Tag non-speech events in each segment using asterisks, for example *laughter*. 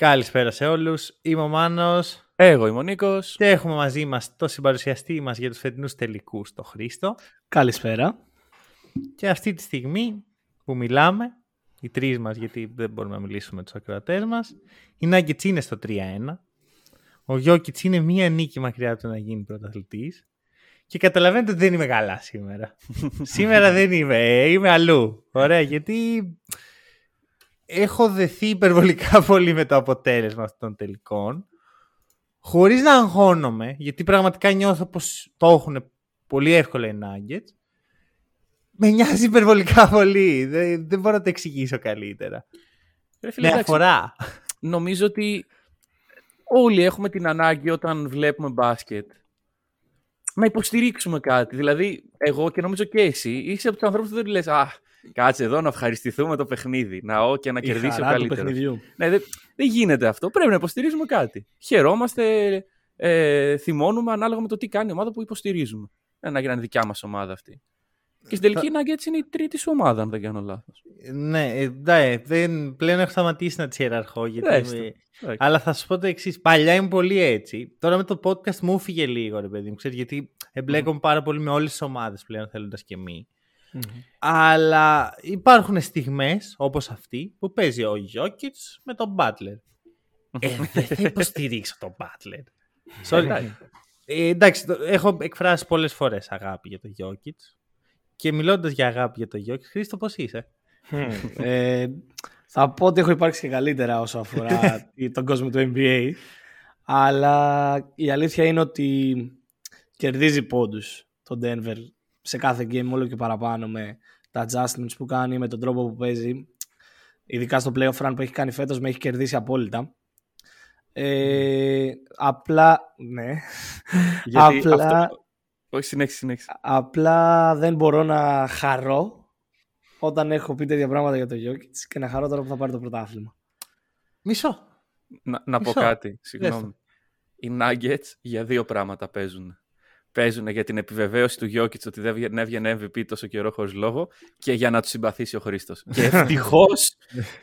Καλησπέρα σε όλους. Είμαι ο Μάνος Εγώ είμαι ο Νίκος. και έχουμε μαζί μας το συμπαρουσιαστή μας για τους φετινούς τελικούς, το Χρήστο. Καλησπέρα. Και αυτή τη στιγμή που μιλάμε, οι τρεις μας, γιατί δεν μπορούμε να μιλήσουμε με τους ακροατές μας, η Nuggets είναι στο 3-1. Ο Γιώκητς είναι μία νίκη μακριά του να γίνει πρωταθλητής. Και καταλαβαίνετε ότι δεν είμαι καλά σήμερα. *laughs* σήμερα δεν είμαι, είμαι αλλού. Ωραία, γιατί έχω δεθεί υπερβολικά *laughs* πολύ με το αποτέλεσμα αυτών των τελικών. Χωρίς να αγχώνομαι, γιατί πραγματικά νιώθω πως το έχουν πολύ εύκολα οι Nuggets. Με νοιάζει υπερβολικά πολύ. Δεν, δεν μπορώ να το εξηγήσω καλύτερα. Ρε φίλε, Με εντάξει, αφορά. νομίζω ότι όλοι έχουμε την ανάγκη όταν βλέπουμε μπάσκετ να υποστηρίξουμε κάτι. Δηλαδή, εγώ και νομίζω και εσύ είσαι από τους ανθρώπους που δεν λες Α, κάτσε εδώ να ευχαριστηθούμε το παιχνίδι. Να ο και να Η κερδίσει ο χαρά του καλύτερος. παιχνιδιού. Ναι, δεν, δεν γίνεται αυτό. Πρέπει να υποστηρίζουμε κάτι. Χαιρόμαστε, ε, θυμώνουμε ανάλογα με το τι κάνει η ομάδα που υποστηρίζουμε. Δεν είναι να είναι δικιά μας ομάδα αυτή. Και στην τελική η Nuggets είναι η τρίτη σου ομάδα, αν δεν κάνω λάθος. Ναι, ε, ναι, δεν, πλέον έχω σταματήσει να τις ιεραρχώ. Γιατί Έστω. με- Εντάξει. Αλλά θα σου πω το εξής. Παλιά ήμουν πολύ έτσι. Τώρα με το podcast μου έφυγε λίγο, ρε παιδί μου. Ξέρεις, γιατί εμπλέκομαι πάρα πολύ με όλες τις ομάδες πλέον, θέλοντας και μη. Αλλά υπάρχουν στιγμές όπως αυτή που παίζει ο Γιώκητς με τον Butler. ε, δεν θα υποστηρίξω τον Butler. Sorry. Εντάξει. Ε, εντάξει, το- έχω εκφράσει πολλές φορές αγάπη για τον Γιώκητς. Και μιλώντας για αγάπη για τον Γιώκητς, Χρήστο πώς είσαι; ε, θα πω ότι έχω υπάρξει και καλύτερα όσο αφορά *laughs* τον κόσμο του NBA. Αλλά η αλήθεια είναι ότι κερδίζει πόντους το Denver σε κάθε game όλο και παραπάνω με τα adjustments που κάνει, με τον τρόπο που παίζει. Ειδικά στο playoff run που έχει κάνει φέτος με έχει κερδίσει απόλυτα. Ε, απλά, ναι. Γιατί απλά, αυτό- Όχι, συνέχισε, συνέχισε. απλά δεν μπορώ να χαρώ όταν έχω πει τέτοια πράγματα για το Jokic και να χαρώ τώρα που θα πάρει το πρωτάθλημα. Μισό. Να, να πω Μισό. κάτι, συγγνώμη. Δες Οι Nuggets για δύο πράγματα παίζουν. Παίζουν για την επιβεβαίωση του Jokic ότι δεν βγαίνει- έβγαινε MVP τόσο καιρό χωρίς λόγο και για να τους συμπαθήσει ο Χρήστος. και *laughs* ευτυχώς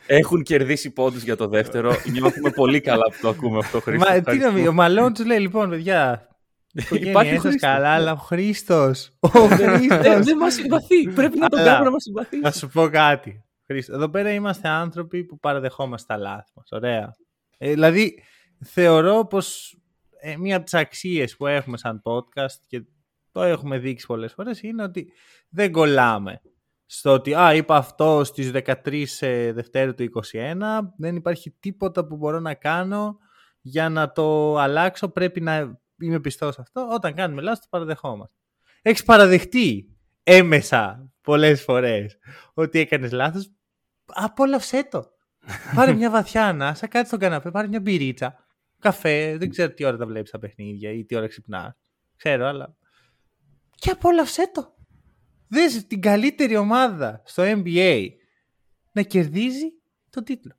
έχουν κερδίσει πόντους για το δεύτερο. *laughs* Νιώθουμε πολύ καλά που το ακούμε αυτό, Χρήστο. Μα, τι Ευχαριστούμε. νομίζει, ο Μαλόν τους λέει λοιπόν, παιδιά. Υπάρχει Υπάρχει ο Χρήστος. καλά, αλλά ο Χρήστος. Ο Δεν Χρήστος. δεν μας συμπαθεί. Πρέπει να τον Αλλά- κάνουμε να μας συμπαθήσει. Να σου πω κάτι. Χρήστο, εδώ πέρα είμαστε άνθρωποι που παραδεχόμαστε τα λάθη μας. Ωραία. Ε, δηλαδή, θεωρώ πως ε, μία από τις αξίες που έχουμε σαν podcast και το έχουμε δείξει πολλές φορές είναι ότι δεν κολλάμε στο ότι α, είπα αυτό στις 13 ε, Δευτέρου του 2021 δεν υπάρχει τίποτα που μπορώ να κάνω για να το αλλάξω πρέπει να είμαι πιστός σε αυτό όταν κάνουμε λάθος το παραδεχόμαστε έχεις παραδεχτεί έμεσα πολλές φορές ότι έκανες λάθος; Απόλαυσέ το. *laughs* Πάρε μια βαθιά ανάσα κάτσε στον καναπέ πάρε μια μπυρίτσα καφέ δεν ξέρω τι ώρα τα βλέπεις τα παιχνίδια ή τι ώρα ξυπνάς. Ξέρω αλλά και απόλαυσέ το. Δες την καλύτερη ομάδα στο NBA να κερδίζει τον τίτλο.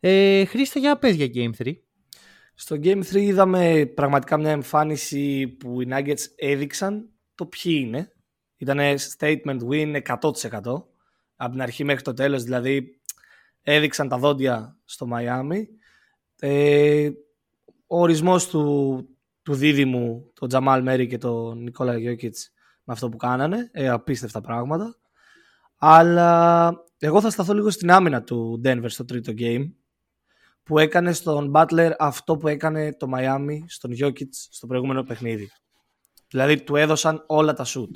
Ε, Χρήστο για πες για Game 3 Στο Game 3 είδαμε πραγματικά μια εμφάνιση που οι Nuggets έδειξαν το ποιοι είναι. Ήταν statement win 100% από την αρχή μέχρι το τέλος, δηλαδή έδειξαν τα δόντια στο Μαϊάμι. Ε, ο ορισμός του, του δίδυμου, τον Τζαμάλ Μέρι και τον Νικόλα Γιώκητς με αυτό που κάνανε, ε, απίστευτα πράγματα. Αλλά εγώ θα σταθώ λίγο στην άμυνα του Denver στο τρίτο game που έκανε στον Butler αυτό που έκανε το Miami στον Jokic στο προηγούμενο παιχνίδι. Δηλαδή του έδωσαν όλα τα shoot.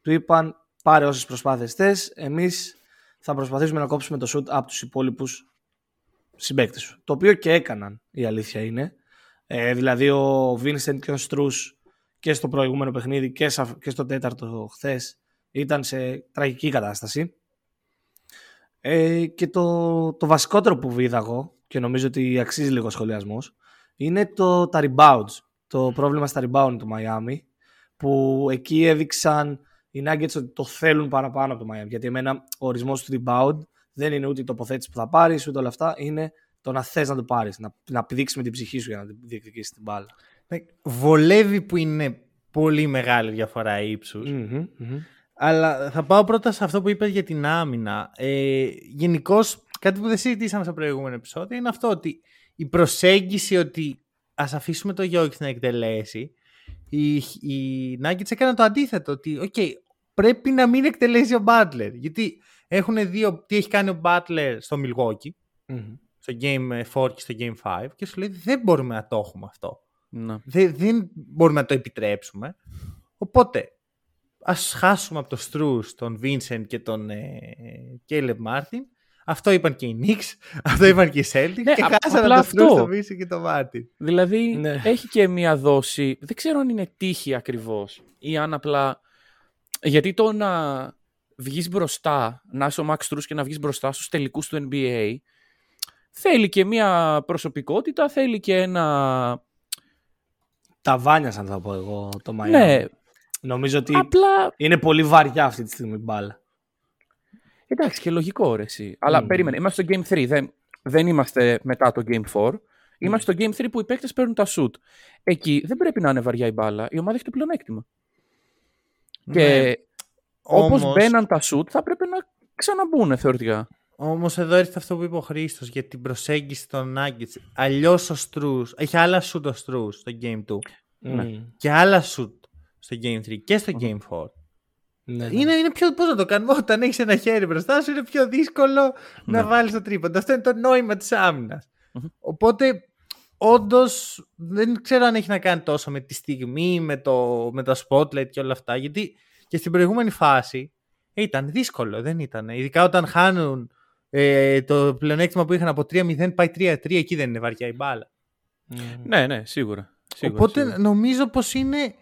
Του είπαν πάρε όσες προσπάθειες θες, εμείς θα προσπαθήσουμε να κόψουμε το shoot από τους υπόλοιπους συμπαίκτες σου. Το οποίο και έκαναν η αλήθεια είναι. Ε, δηλαδή ο Vincent και ο Strus και στο προηγούμενο παιχνίδι και, σα- και στο τέταρτο χθες ήταν σε τραγική κατάσταση. Ε, και το, το βασικότερο που είδα εγώ και νομίζω ότι αξίζει λίγο σχολιασμός, είναι το, τα rebounds. Το πρόβλημα στα rebound του Miami, που εκεί έδειξαν οι Nuggets ότι το θέλουν παραπάνω από το Miami. Γιατί εμένα ο ορισμός του rebound δεν είναι ούτε η τοποθέτηση που θα πάρεις, ούτε όλα αυτά. Είναι το να θες να το πάρεις, να, να πηδήξεις με την ψυχή σου για να διεκδικήσεις την μπάλα. Ναι, βολεύει που είναι πολύ μεγάλη διαφορά Αλλά θα πάω πρώτα σε αυτό που είπες για την άμυνα. Ε, Γενικώ, κάτι που δεν συζητήσαμε στο προηγούμενο επεισόδιο είναι αυτό ότι η προσέγγιση ότι ας αφήσουμε το Γιώργη να εκτελέσει οι, οι Nuggets έκαναν το αντίθετο ότι okay, πρέπει να μην εκτελέσει ο Butler γιατί έχουν δει τι έχει κάνει ο Butler στο Milwaukee στο Game 4 και στο Game 5 και σου λέει δεν μπορούμε να το έχουμε αυτό. Ναι. Δεν, δεν μπορούμε να το επιτρέψουμε. Οπότε, ας χάσουμε από το Στρούς, τον Vincent και τον Caleb Martin. Αυτό είπαν και οι Knicks, *laughs* αυτό είπαν και οι Celtics Ναι, και απ- χάσανε απλά τον Strus, αυτό. τον Vincent και τον Μάρτιν. Δηλαδή Ναι. έχει και μία δόση. Δεν ξέρω αν είναι τύχη ακριβώς ή αν απλά. Γιατί το να βγεις μπροστά, να είσαι ο Max Strus και να βγεις μπροστά στους τελικούς του NBA, θέλει και μία προσωπικότητα, θέλει και ένα. Ταβάνιασαν θα πω εγώ το Miami. Ναι, Νομίζω ότι απλά. είναι πολύ βαριά αυτή τη στιγμή η μπάλα. Εντάξει, και λογικό ρε εσύ. Αλλά Μμμ. περίμενε, είμαστε στο Game 3. Δεν, δεν είμαστε μετά το Game 4. Είμαστε στο Game 3 που οι παίκτες παίρνουν τα shoot. Εκεί δεν πρέπει να είναι βαριά η μπάλα. Η ομάδα έχει το πλεονέκτημα. Και Ναι. Όπως Όμως- μπαίναν τα shoot θα πρέπει να ξαναμπούν θεωρητικά. Όμως εδώ έρχεται αυτό που είπε ο Χρήστος για την προσέγγιση των Nuggets. Αλλιώς ο Στρούς, έχει άλλα shoot ο Στρούς στο Game 2 Ναι. Μμ. και άλλα shoot στο Game 3 και στο Game 4. Ναι, ναι. Είναι, είναι πιο. Πώς να το κάνουμε, όταν έχεις ένα χέρι μπροστά σου, είναι πιο δύσκολο Ναι. να βάλεις το τρίποντο. Αυτό είναι το νόημα της άμυνας. Μμμ. Οπότε, όντως, δεν ξέρω αν έχει να κάνει τόσο με τη στιγμή, με το, με το spotlight και όλα αυτά. Γιατί και στην προηγούμενη φάση ήταν δύσκολο, δεν ήταν. Ειδικά όταν χάνουν ε, το πλεονέκτημα που είχαν από 3-0 πάει 3-3, εκεί δεν είναι βαριά η μπάλα. Μμ. Ναι, ναι, σίγουρα. σίγουρα Οπότε σίγουρα. νομίζω πως είναι Η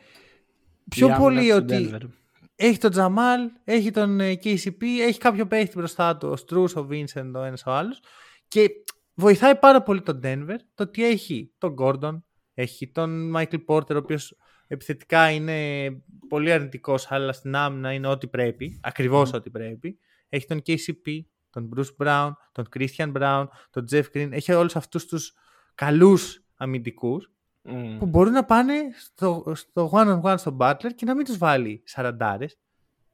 πιο άμυνα πολύ του ότι Denver. έχει τον Τζαμάλ, έχει τον ε, KCP, έχει κάποιο παίχτη μπροστά του, ο Στρούς, ο Vincent, ο ένας ο άλλος και βοηθάει πάρα πολύ τον Denver το ότι έχει τον Gordon, έχει τον Michael Porter, ο οποίος επιθετικά είναι πολύ αρνητικός, αλλά στην άμυνα είναι ό,τι πρέπει, ακριβώς ό,τι πρέπει. Έχει τον KCP, τον Bruce Brown, τον Christian Brown, τον Jeff Green, έχει όλους αυτούς τους καλούς αμυντικούς Μμ. που μπορούν να πάνε στο, στο one on one στον Butler και να μην τους βάλει 40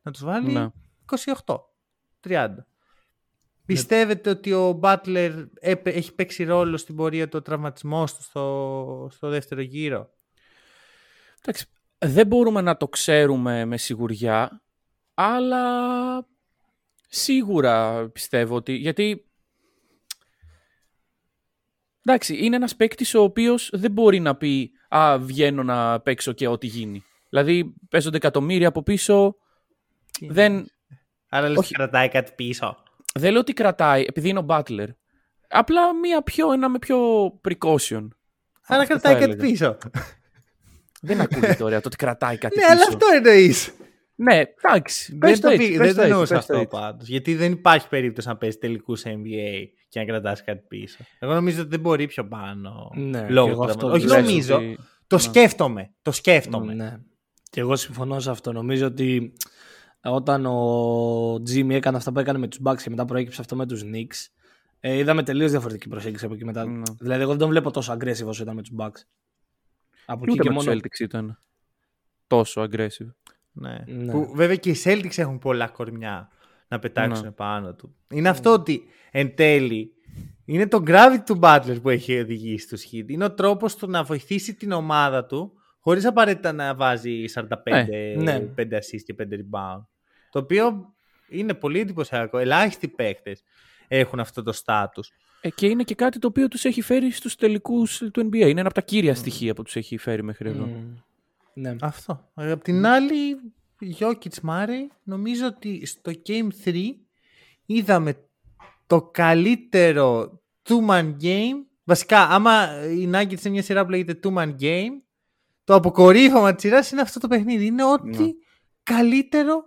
να τους βάλει Ναι. 28, 30. Πιστεύετε ότι ο Butler έπε- έχει παίξει ρόλο στην πορεία του ο τραυματισμός του στο, στο δεύτερο γύρο; Εντάξει, δεν μπορούμε να το ξέρουμε με σιγουριά, αλλά σίγουρα πιστεύω ότι. Γιατί. Εντάξει, είναι ένας παίκτης ο οποίος δεν μπορεί να πει «Α, βγαίνω να παίξω και ό,τι γίνει». Δηλαδή, παίζονται εκατομμύρια από πίσω, δεν, Άρα λες Όχι. κρατάει κάτι πίσω. δεν λέω ότι κρατάει, επειδή είναι ο Butler. Απλά μία πιο, ένα με πιο precaution. Άρα Αυτό κρατάει θα κάτι έλεγα. πίσω. Δεν ακούγεται ωραία το ότι κρατάει κάτι *laughs* ναι, πίσω. αλλά αυτό εννοείς. Ναι, εντάξει. Δεν πες το, το πει- έτσι, δεν πες το το εννοούσα έτσι, πες το αυτό έτσι. πάντως. Γιατί δεν υπάρχει περίπτωση να παίζει τελικούς σε NBA και να κρατάς κάτι πίσω. Εγώ νομίζω ότι δεν μπορεί πιο πάνω. Ναι, λόγω και εγώ του αυτό τραυματισμού. Όχι λες νομίζω. ότι- Το Ναι. σκέφτομαι. Το σκέφτομαι. Ναι. Και εγώ συμφωνώ σε αυτό. Νομίζω ότι όταν ο Jimmy έκανε αυτά που έκανε με τους Bucks και μετά προέκυψε αυτό με τους Knicks, ε, είδαμε τελείως διαφορετική προσέγγιση από εκεί μετά. Ναι. Δηλαδή, εγώ δεν τον βλέπω τόσο aggressive όσο ήταν με τους Bucks. Από εκεί Ούτε και με μόνο. τους Celtics ήταν τόσο aggressive. Ναι. Ναι. Που, βέβαια και οι Celtics έχουν πολλά κορμιά να πετάξουν Ναι. πάνω του. Είναι αυτό ότι εν τέλει είναι το gravity του Butler που έχει οδηγήσει τους Heat. Είναι ο τρόπος του να βοηθήσει την ομάδα του χωρίς απαραίτητα να βάζει 45 Ναι. 5 assists και 5 rebound. Το οποίο είναι πολύ εντυπωσιακό. Ελάχιστοι παίχτες έχουν αυτό το στάτους. Ε, και είναι και κάτι το οποίο τους έχει φέρει στους τελικούς του NBA. Είναι ένα από τα κύρια στοιχεία που τους έχει φέρει μέχρι εδώ. Μμ. Ναι. Αυτό. Ε, Απ' την άλλη, Jokic Murray, νομίζω ότι στο Game 3 είδαμε το καλύτερο two-man game. Βασικά, άμα η Nuggets είναι μια σειρά που λέγεται two-man game, το αποκορύφωμα της σειράς είναι αυτό το παιχνίδι. Είναι ό,τι Ναι. καλύτερο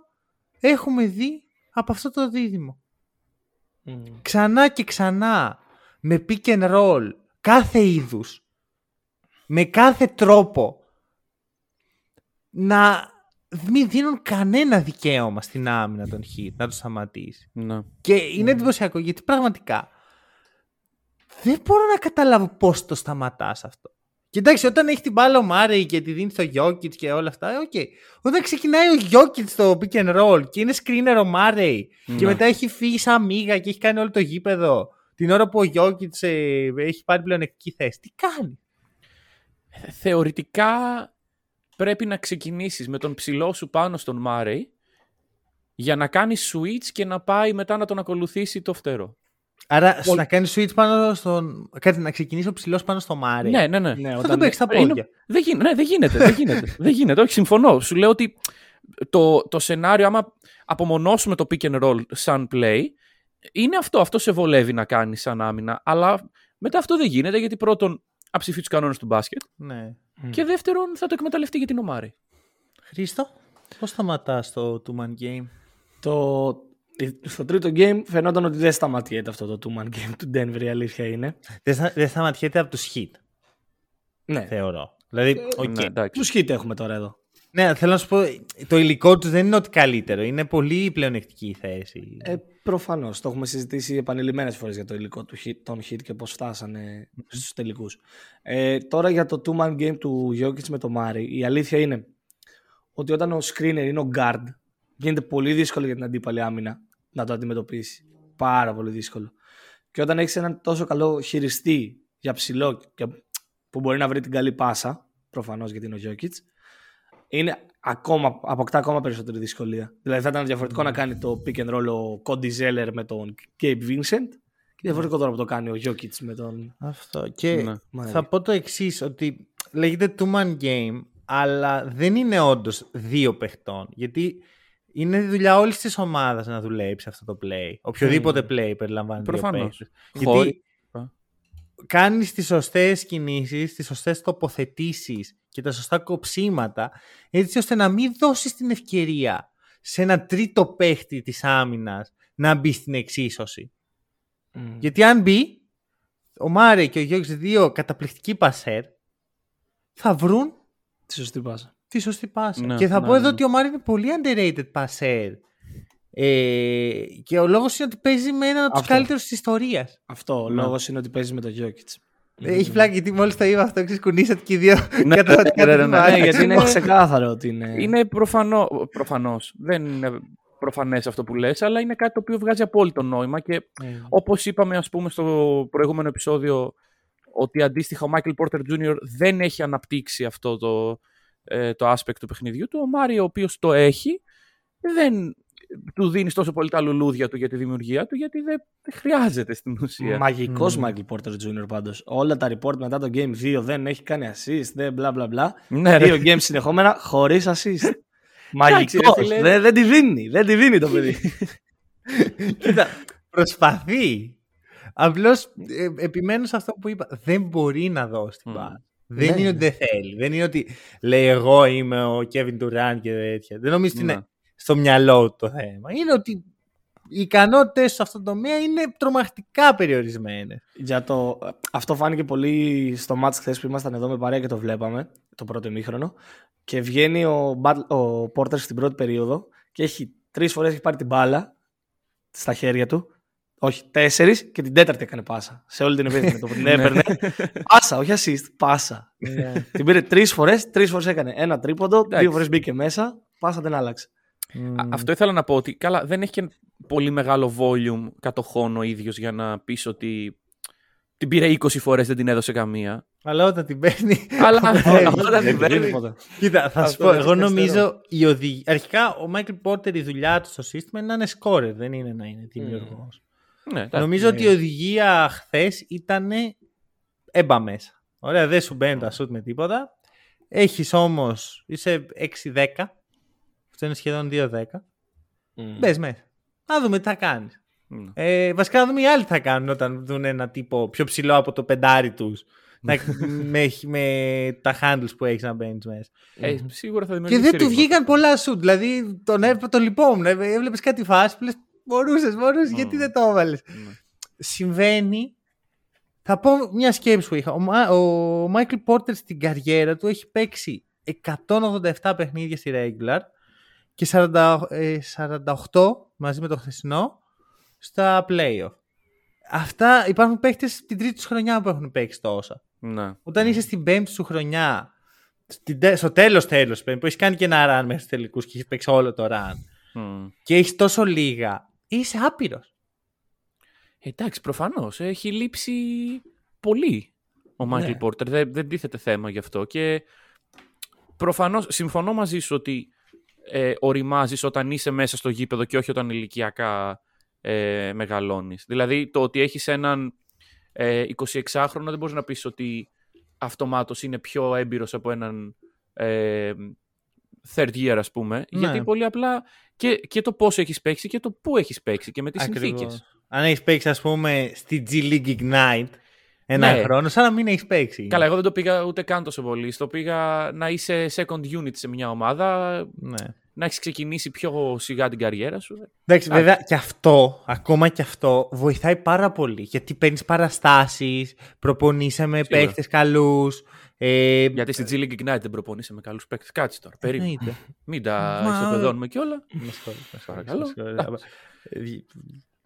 έχουμε δει από αυτό το δίδυμο. Μμ. Ξανά και ξανά με pick and roll κάθε είδους, με κάθε τρόπο, να μην δίνουν κανένα δικαίωμα στην άμυνα των Heat να το σταματήσει. Ναι. Και είναι εντυπωσιακό γιατί πραγματικά δεν μπορώ να καταλάβω πώς το σταματάς αυτό. Κοιτάξτε, όταν έχει την μπάλα ο Μάρεϊ και τη δίνει στο Γιώκητς και όλα αυτά, οκ. Okay. Όταν ξεκινάει ο Γιώκητς στο pick and roll και είναι screener ο Μάρεϊ και Ναι. μετά έχει φύγει σαν μύγα και έχει κάνει όλο το γήπεδο την ώρα που ο Γιώκητς έχει πάρει πλεονεκτική θέση. Τι κάνει; Θεωρητικά πρέπει να ξεκινήσεις με τον ψηλό σου πάνω στον Μάρεϊ για να κάνει switch και να πάει μετά να τον ακολουθήσει το φτερό. Άρα να κάνει switch πάνω στον. Κάτι να ξεκινήσει ο ψηλός πάνω στο Μάρεϊ. Ναι, ναι, ναι. Ναι, Θα όταν τον παίξει τα Είναι- πόδια. Δεν γίνεται, ναι, δεν γίνεται, δεν γίνεται, *laughs* δεν γίνεται. Όχι, συμφωνώ. Σου λέω ότι το, το σενάριο, άμα απομονώσουμε το pick and roll σαν play, είναι αυτό. Αυτό σε βολεύει να κάνεις σαν άμυνα. Αλλά μετά αυτό δεν γίνεται γιατί πρώτον αψηφεί τους κανόνες του μπάσκετ Ναι. και δεύτερον θα το εκμεταλλευτεί για την ομάρη. Χρήστο, πώς σταματάς το two man game; Το, στο τρίτο game φαινόταν ότι δεν σταματιέται αυτό το two-man game του Denver, η αλήθεια είναι. Δεν, στα, δεν σταματιέται από τους Heat, Ναι. θεωρώ. Δηλαδή, οκ. Ναι, εντάξει. Τους Heat έχουμε τώρα εδώ. Ναι, θέλω να σου πω, το υλικό τους δεν είναι ό,τι καλύτερο. Είναι πολύ πλεονεκτική η θέση. Ε, Προφανώς. Το έχουμε συζητήσει επανειλημμένες φορές για το υλικό του hit, των hit και πώς φτάσανε στους τελικούς. Ε, τώρα για το two-man game του Jokic με το Mari, η αλήθεια είναι ότι όταν ο screener είναι ο guard, γίνεται πολύ δύσκολο για την αντίπαλη άμυνα να το αντιμετωπίσει. Πάρα πολύ δύσκολο. Και όταν έχεις έναν τόσο καλό χειριστή για ψηλό και που μπορεί να βρει την καλή πάσα, προφανώς γιατί είναι ο Jokic, είναι ακόμα, αποκτά ακόμα περισσότερη δυσκολία. Δηλαδή θα ήταν διαφορετικό να κάνει το pick and roll ο Cody Zeller με τον Gabe Vincent και διαφορετικό τώρα που το κάνει ο Jokic με τον... Αυτό. Και Ναι. θα πω το εξής ότι λέγεται two man game, αλλά δεν είναι όντως δύο παιχτών. Γιατί είναι δουλειά όλης της ομάδας να δουλέψει αυτό το play. Οποιοδήποτε play περιλαμβάνει δύο Προφανώς. παίχτες. Χωρί- Γιατί κάνεις τις σωστές κινήσεις, τις σωστές τοποθετήσεις και τα σωστά κοψίματα, έτσι ώστε να μην δώσεις την ευκαιρία σε ένα τρίτο παίχτη της άμυνας να μπει στην εξίσωση. Μμ. Γιατί αν μπει, ο Μάρε και ο Γιώργης δύο καταπληκτικοί πασέρ θα βρουν Τη σωστή πάσα. τη σωστή πάσα. Ναι, και θα ναι, πω ναι, εδώ ναι. ότι ο Μάρε είναι πολύ underrated πασέρ. Ε, και ο λόγος είναι ότι παίζει με έναν από τους Αυτό. καλύτερους της ιστορίας. Αυτό. Ο Ναι. λόγος είναι ότι παίζει με τον Jokic. Ε, Έχει πλάκα γιατί μόλις το είπα αυτό ξεσκουνήσατε και οι δύο *laughs* Ναι, κατά ναι, κατά ναι, τη ναι, ναι, βάση. Ναι, γιατί είναι ξεκάθαρο ότι είναι. Είναι προφανό, προφανώς. Δεν είναι προφανές αυτό που λες, αλλά είναι κάτι το οποίο βγάζει απόλυτο νόημα και Μμ. όπως είπαμε ας πούμε στο προηγούμενο επεισόδιο ότι αντίστοιχα ο Michael Porter Jr. δεν έχει αναπτύξει αυτό το, ε, το aspect του παιχνιδιού του. Ο Μάριο ο οποίος το έχει δεν του δίνεις τόσο πολύ τα λουλούδια του για τη δημιουργία του γιατί δεν δεν χρειάζεται στην ουσία. Μαγικός Μμ. Michael Porter Jr. πάντως. Όλα τα report μετά το Game 2 δεν έχει κάνει assist, δεν μπλα μπλα μπλα. Ναι, ρε. Δύο games συνεχόμενα χωρίς assist. *laughs* Εντάξει, Μαγικό. ρε φίλε. Δεν, δεν τη δίνει. Δεν τη δίνει το παιδί. *laughs* Κοίτα, προσπαθεί. Απλώς ε, επιμένω σε αυτό που είπα. Δεν μπορεί να δώσει την Μμ. μπάλα. Δεν Ναι. είναι ότι δεν θέλει. Δεν είναι ότι λέει εγώ είμαι ο Kevin Durant και τέτοια. Δεν νομίζω ότι Ναι. είναι στο μυαλό του το θέμα. Είναι ότι οι ικανότητες σε αυτό το τομέα είναι τρομακτικά περιορισμένες. Για το... Αυτό φάνηκε πολύ στο match χθες που ήμασταν εδώ με παρέα και το βλέπαμε, το πρώτο ημίχρονο. Και βγαίνει ο, Butler- ο Πόρτερ στην πρώτη περίοδο και έχει τρεις φορές έχει πάρει την μπάλα στα χέρια του. Όχι, τέσσερις και την τέταρτη έκανε πάσα. Σε όλη την επίθεση το που την έπαιρνε. πάσα, όχι assist, πάσα. την πήρε τρεις φορές, τρεις φορές έκανε ένα τρίποντο, δύο Εντάξει. φορές μπήκε μέσα, πάσα δεν άλλαξε. Α- Αυτό ήθελα να πω ότι καλά δεν έχει και πολύ μεγάλο volume κατοχών ο ίδιος για να πεις ότι την πήρε 20 φορές δεν την έδωσε καμία. Αλλά όταν την παίρνει. Αλλά Ε, όταν Δεν την την παίρνει... τίποτα. Κοίτα, θα σου Αυτό πω. δεν Εγώ είναι νομίζω η οδηγία. Αρχικά, ο Μάικλ Πόρτερ η δουλειά του στο σύστημα είναι να είναι scorer, δεν είναι να είναι δημιουργός. Ναι, εντάξει. Νομίζω ότι η οδηγία χθες ήταν έμπα μέσα. Ωραία, δεν σου μπαίνουν τα σουτ με τίποτα. Έχεις όμως, είσαι 6-10. Αυτό είναι σχεδόν 2-10. Μμ. Μπες μέσα. Να δούμε τι θα κάνεις. Ναι. Ε, βασικά να δούμε οι άλλοι τι θα κάνουν όταν δουν ένα τύπο πιο ψηλό από το πεντάρι τους. *laughs* με, με τα handles που έχεις να μπαίνεις μέσα. Ε, σίγουρα θα Και δημιουργήσει δεν του ρήγμα. βγήκαν πολλά σουτ. Δηλαδή τον έβλεπα, τον λυπόμουν. Έβλεπες κάτι φάση που λες: Μπορούσες, μπορούσες, γιατί δεν το έβαλες. Ναι. Συμβαίνει Θα πω μια σκέψη που είχα. Ο, Μα- ο Μάικλ Πόρτερ στην καριέρα του έχει παίξει 187 παιχνίδια στη regular και 40, ε, 48 μαζί με το χθεσινό στα playoff. Αυτά υπάρχουν παίχτες στην τρίτη τους χρονιά που έχουν παίξει τόσα. Ναι. Όταν είσαι στην πέμπτη σου χρονιά, στην, τε- στο τέλος τέλος που έχεις κάνει και ένα run μέχρι τους τελικούς και έχεις παίξει όλο το run Μμ. και έχεις τόσο λίγα, είσαι άπειρος. Εντάξει, προφανώς. Έχει λείψει πολύ ο Μάικλ Ναι. Πόρτερ. Δεν, δεν τίθεται θέμα γι' αυτό. Και προφανώς συμφωνώ μαζί σου ότι ε, οριμάζεις όταν είσαι μέσα στο γήπεδο και όχι όταν ηλικιακά ε, μεγαλώνεις. Δηλαδή το ότι έχεις έναν ε, 26χρονο δεν μπορείς να πεις ότι αυτομάτως είναι πιο έμπειρος από έναν ε, third year, ας πούμε. Ναι. Γιατί πολύ απλά και, και το πόσο έχεις παίξει και το πού έχεις παίξει και με τις Ακριβώς. συνθήκες. Αν έχεις παίξει, ας πούμε, στη G League Ignite ένα Ναι. χρόνο, σαν να μην έχεις παίξει. Καλά, εγώ δεν το πήγα ούτε καν τόσο πολύ. Στο πήγα να είσαι second unit σε μια ομάδα, Ναι. Να έχεις ξεκινήσει πιο σιγά την καριέρα σου. Εντάξει, βέβαια και αυτό, ακόμα και αυτό, βοηθάει πάρα πολύ. Γιατί παίρνεις παραστάσεις, προπονείσαι με Σίγουρα. παίχτε καλούς. Ε, Γιατί στη G League Ignite δεν προπονείσαι με καλούς παίκτες. Κάτσε τώρα, περίμενε. εννοείται. Μην τα Μα- ισοπεδώνουμε κιόλα. Με συγχωρείς, με συγχωρείς, Παρακαλώ. με συγχωρείς. Ε, δι-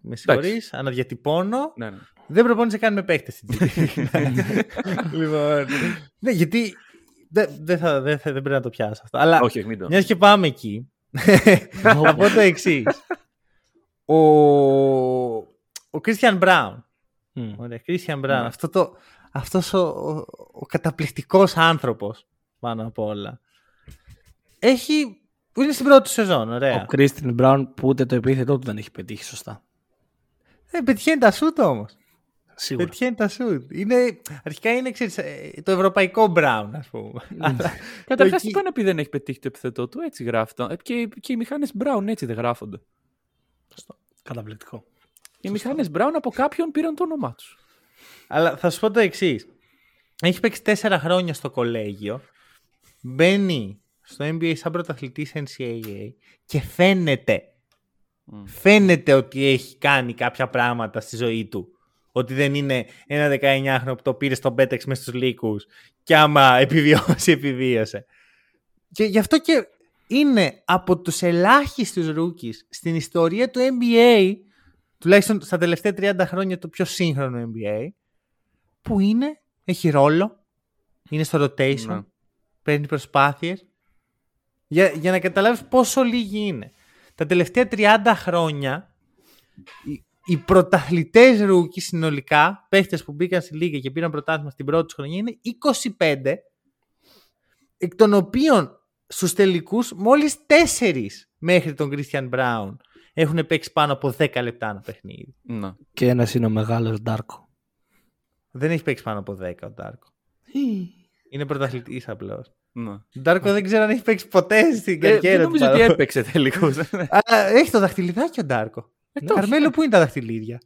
Με συγχωρείς, αναδιατυπώνω. Ναι, ναι. Δεν προπόνησε καν με παίχτε στην G *laughs* Λοιπόν. Ναι, γιατί. Δεν δεν θα- δεν θα- δεν πρέπει να το πιάσω αυτό. Αλλά Όχι, όχι, μην το. Μιας και πάμε εκεί. θα πω το εξής. Ο, ο Christian Brown. Μμ. Ωραία, Christian Brown. Ναι. Αυτό το, αυτός ο, ο, ο καταπληκτικός άνθρωπος πάνω απ' όλα. Έχει... Είναι στην πρώτη του σεζόν, ωραία. Ο Κρίστιν Μπράουν που ούτε το επίθετό του δεν έχει πετύχει σωστά. Ε, πετυχαίνει τα σούτ όμως. Σίγουρα. Πετυχαίνει τα σούτ. Είναι, αρχικά είναι ξέρεις, ε, το ευρωπαϊκό Brown, ας πούμε. Αλλά Καταρχάς, εκεί- τι πάει να πει δεν έχει πετύχει το επιθετό του, έτσι γράφτον. Ε, Και, και οι μηχάνε Brown έτσι δεν γράφονται. Καταπληκτικό. Οι μηχάνε Brown από κάποιον πήραν το όνομά τους. Αλλά θα σου πω το εξής. Έχει παίξει τέσσερα χρόνια στο κολέγιο. Μπαίνει στο NBA σαν πρωταθλητής NCAA και φαίνεται, φαίνεται ότι έχει κάνει κάποια πράγματα στη ζωή του. Ότι δεν είναι ένα 19χρονο που το πήρε στον Πέτεξ μέσα στους λύκους και άμα *laughs* επιβιώσει, επιβίωσε. Και γι' αυτό και είναι από τους ελάχιστους rookies στην ιστορία του NBA, τουλάχιστον στα τελευταία 30 χρόνια το πιο σύγχρονο NBA, που είναι, έχει ρόλο, είναι στο rotation, Ναι. παίρνει προσπάθειες. Για, για να καταλάβεις πόσο λίγοι είναι. Τα τελευταία 30 χρόνια οι, οι πρωταθλητές ρούκοι συνολικά, παίχτες που μπήκαν στη λίγα και πήραν πρωτάθλημα στην πρώτη τους χρονιά είναι 25, εκ των οποίων στους τελικούς μόλις 4 μέχρι τον Christian Brown έχουν παίξει πάνω από 10 λεπτά ένα παιχνίδι. Ναι. Και ένας είναι ο μεγάλος Ντάρκο. Δεν έχει παίξει πάνω από 10 ο Ντάρκο. Είναι πρωταθλητής απλώς. ναι. Ο Ντάρκο δεν ξέρω αν έχει παίξει ποτέ στην Ε, καριέρα δεν του. νομίζω ότι παρόλο- έπαιξε τελικώ. Αλλά έχει το δαχτυλιδάκι ο Ντάρκο. Καρμέλο, πού είναι τα δαχτυλίδια;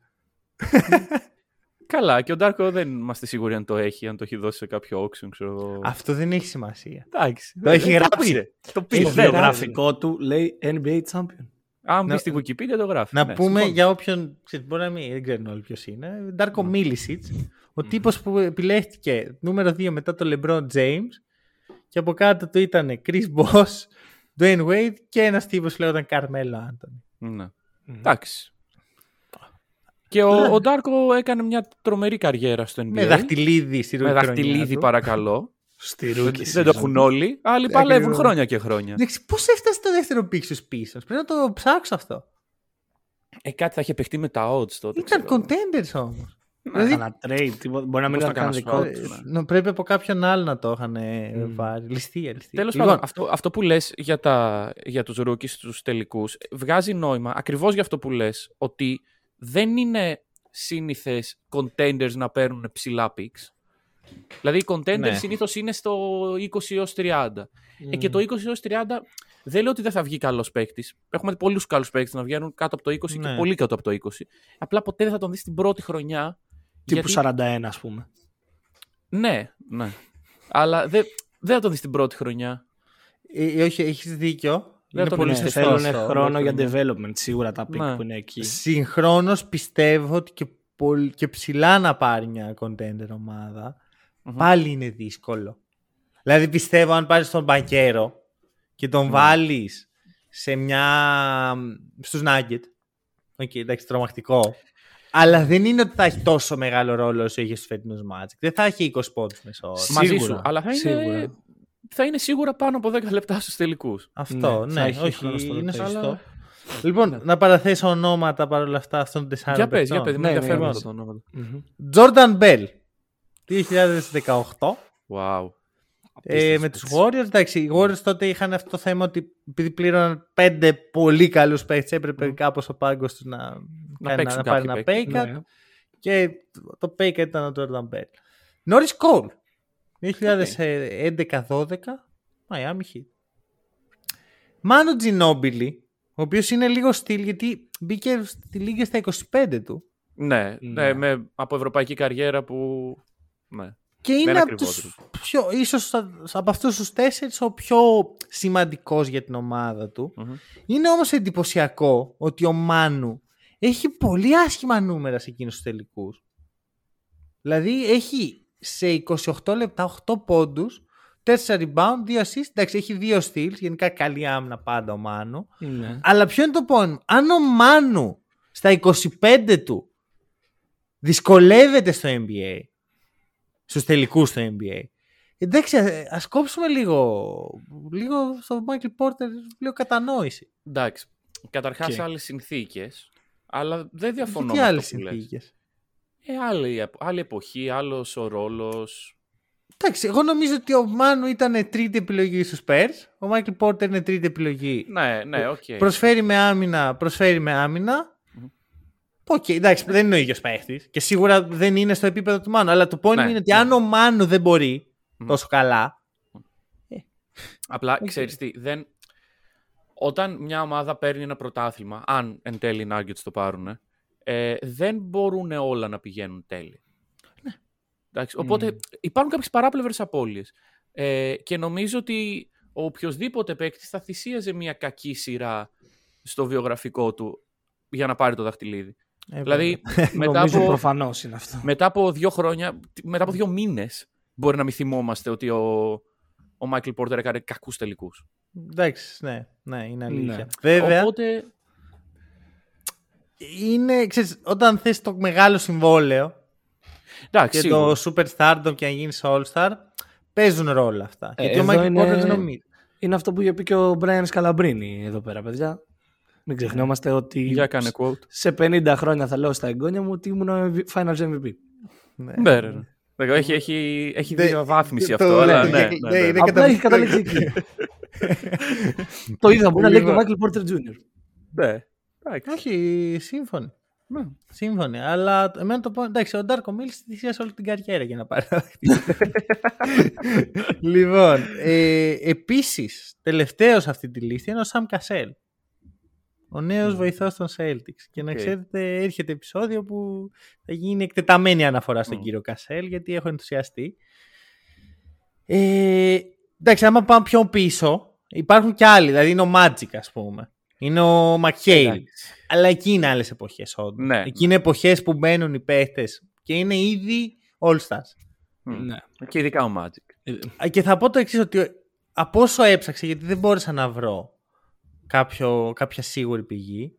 Καλά, και ο Ντάρκο δεν είμαστε σίγουροι αν το έχει, αν το έχει δώσει σε κάποιο auction, ξέρω εγώ. Αυτό δεν έχει σημασία. Εντάξει. Το έχει Ε, γράψει. πήρε. Το Στο πήρε. ναι, βιογραφικό του λέει NBA Champion. Αν Να- μπει στη Wikipedia το γράφει. Να Ναι, πούμε συμφωνώ. για όποιον. ξέρεις, Μπορεί να μην δεν ξέρουν όλοι ποιος είναι. Ντάρκο Μίλισιτ. Ο τύπος που επιλέχθηκε νούμερο 2 μετά το LeBron James. Και από κάτω του ήταν Chris Boss, Dwayne Wade και ένας τύπος που λέγονταν Καρμέλο Άντωνη. Ναι. Εντάξει. Και ο, ο Ντάρκο έκανε μια τρομερή καριέρα στο NBA. Με δαχτυλίδι στη Με ρούχη δαχτυλίδι, παρακαλώ. Στη δεν, ρούκη. δεν το έχουν όλοι. Άλλοι παλεύουν Ακριβώς. χρόνια και χρόνια. Πώς έφτασε το δεύτερο πίξ στους πίσω; Πρέπει να το ψάξω αυτό. Ε, κάτι θα είχε παιχτεί με τα odds τότε. Ήταν ξέρω. contenders όμως. Δηλαδή, ένα trade, τίποτα- μπορεί να μην Πώς ήταν να καν κάνω δικό swap. του. Ναι. Πρέπει από κάποιον άλλο να το είχαν ε, πάρει. Ληστεία, ληστεία. Τέλος Λοιπόν, πάντων, αυτό, αυτό που λες για, τα, για τους rookies τους τελικούς βγάζει νόημα ακριβώς για αυτό που λες ότι δεν είναι σύνηθες contenders να παίρνουν ψηλά picks. Δηλαδή οι contenders Ναι. συνήθως είναι στο 20 έως 30. Ε, και το 20 έως 30 δεν λέω ότι δεν θα βγει καλός παίκτης. Έχουμε πολλούς καλούς παίκτες να βγαίνουν κάτω από το 20 και Ναι. πολύ κάτω από το 20. Απλά ποτέ δεν θα τον δεις την πρώτη χρονιά. Τύπου γιατί- 41, ας πούμε. Ναι, ναι. Αλλά δεν, δεν θα τον δεις την πρώτη χρονιά. ε, ε, όχι, έχεις δίκιο. Δεν Είναι τον πολύ είναι. σωστό Θέλουν αυτό. χρόνο για ναι. development σίγουρα τα pick Ναι. που είναι εκεί. Συγχρόνως πιστεύω ότι και πολ- και ψηλά να πάρει μια contender ομαδα πάλι είναι δύσκολο. Δηλαδή πιστεύω αν πάρεις τον Μπακέρο και τον βάλεις σε μια... στους Nuggets, Οκ, εντάξει, τρομακτικό. Αλλά δεν είναι ότι θα έχει τόσο μεγάλο ρόλο όσο είχε στους φετινούς Magic. Δεν θα έχει 20 πόντους μέσο όρο. Μαζί Σίγουρα, σου. Αλλά θα είναι, σίγουρα. θα είναι σίγουρα πάνω από 10 λεπτά στους τελικούς. Αυτό, Ναι, ναι, θα έχει όχι, χρόνο στο είναι ρωτήσει. σωστό. Λοιπόν, να παραθέσω ονόματα παρόλα αυτά αυτών των τεσσάρων. Για πες, για παιχτών. πες, με Ναι, ναι, ενδιαφέρουν ναι. αυτά τα ονόματα. Jordan Bell, 2018. Wow. Ε, με τους Warriors, εντάξει, οι Warriors τότε είχαν αυτό το θέμα ότι επειδή πλήρωναν πέντε πολύ καλούς παίκτες έπρεπε κάπως ο πάγκος τους να, κάνει- παίξουν να πάρει ένα κάποιοι pay cut Ναι. και το pay cut ήταν ο Jordan Bell. Norris Cole, 2011-12, Miami Heat. Manu Ginobili, ο οποίος είναι λίγο στυλ γιατί μπήκε στη λίγα στα 25 του Ναι, ναι, Ναι. με, από ευρωπαϊκή καριέρα που. Ναι. Και είναι είναι από τους πιο, ίσως από αυτούς τους τέσσερις ο πιο σημαντικός για την ομάδα του. Μμμ. Είναι όμως εντυπωσιακό ότι ο Μάνου έχει πολύ άσχημα νούμερα σε εκείνους τους τελικούς. Δηλαδή έχει σε 28 λεπτά 8 πόντους, 4 rebound, 2 assist, εντάξει έχει 2 steals, γενικά καλή άμυνα πάντα ο Μάνου. Ναι. Αλλά ποιο είναι το πόνιμο. Αν ο Μάνου στα 25 του δυσκολεύεται στο NBA, στους τελικούς στο NBA, εντάξει α- ας κόψουμε λίγο, λίγο στο Michael Porter, λίγο κατανόηση. Εντάξει. Καταρχάς Και- άλλες συνθήκες. Αλλά δεν διαφωνώ Τι με άλλες αυτό που λες. συνθήκες. Ε, άλλη, άλλη εποχή, άλλος ο ρόλος. Εντάξει, εγώ νομίζω ότι ο Manu ήταν τρίτη επιλογή στους Spurs, ο Michael Porter είναι τρίτη επιλογή. Ναι, ναι, οκ. Προσφέρει με άμυνα, προσφέρει με άμυνα. Οκ, εντάξει, δεν είναι ο ίδιος παίχτης και σίγουρα δεν είναι στο επίπεδο του Manu. Αλλά το point Ναι, είναι ότι ναι. αν ο Manu δεν μπορεί τόσο καλά. Απλά ξέρεις τι, δεν... όταν μια ομάδα παίρνει ένα πρωτάθλημα, αν εν τέλει οι Nuggets το πάρουν, ε, δεν μπορούν όλα να πηγαίνουν τέλεια. Εντάξει, οπότε υπάρχουν κάποιες παράπλευρες απώλειες. Ε, και νομίζω ότι ο οποιοδήποτε παίκτη θα θυσίαζε μια κακή σειρά στο βιογραφικό του για να πάρει το δαχτυλίδι. Ε, δηλαδή, βέβαια. *laughs* μετά Νομίζω από, προφανώς είναι αυτό. μετά από δύο χρόνια, μετά από δύο μήνες, μπορεί να μην θυμόμαστε ότι ο, ο Μάικλ Πόρτερ έκανε κακούς τελικούς. Εντάξει, ναι, ναι, είναι αλήθεια. Ναι. Βέβαια, Οπότε, είναι, ξέρεις, όταν θες το μεγάλο συμβόλαιο εντάξει, και σίγουρα. το superstardom και να γίνεις all-star, παίζουν ρόλο αυτά. Ε, Γιατί ο εδώ Michael είναι- Porter δεν νομίζει. Είναι αυτό που είχε πει και ο Μπράιν Σκαλαμπρίνη εδώ πέρα, παιδιά. Μην ξεχνιόμαστε ότι Για κάνε quote. σε 50 χρόνια θα λέω στα εγγόνια μου ότι ήμουν ο Finals MVP. Ναι. Ναι, ρε, ρε. Έχει, έχει, έχει Δεν- διαβάθμιση το- αυτό, ναι, αλλά ναι, ναι, ναι, ναι, ναι. είναι Απλά έχει καταπληκτικό. καταλήξει εκεί. *laughs* το ίδιο μπορεί να λέει και ο Λοιπόν. Michael Porter Jr. Ναι. Εντάξει. Όχι, σύμφωνοι. Ναι. Σύμφωνοι. Αλλά εμένα το πω. Εντάξει, ο Ντάρκο Μίλ θυσίασε όλη την καριέρα για να πάρει. *laughs* λοιπόν, ε, επίσης, τελευταίος αυτή τη λίστα είναι ο Sam Cassell. Ο νέος βοηθός των Celtics. Και να Οκ. ξέρετε, έρχεται επεισόδιο που θα γίνει εκτεταμένη αναφορά στον Μμ. κύριο Cassell, γιατί έχω ενθουσιαστεί. Ε, εντάξει, άμα πάμε πιο πίσω, υπάρχουν και άλλοι. Δηλαδή είναι ο Magic, ας πούμε. Είναι ο McHale. Εντάξει. Αλλά εκεί είναι άλλες εποχές, όντως. Ναι. Εκεί είναι εποχές που μπαίνουν οι παίχτες και είναι ήδη All Stars. Μμ. Ναι. Και ειδικά ο Magic. Α, Και θα πω το εξής, ότι από όσο έψαξα, γιατί δεν μπόρεσα να βρω κάποιο, κάποια σίγουρη πηγή,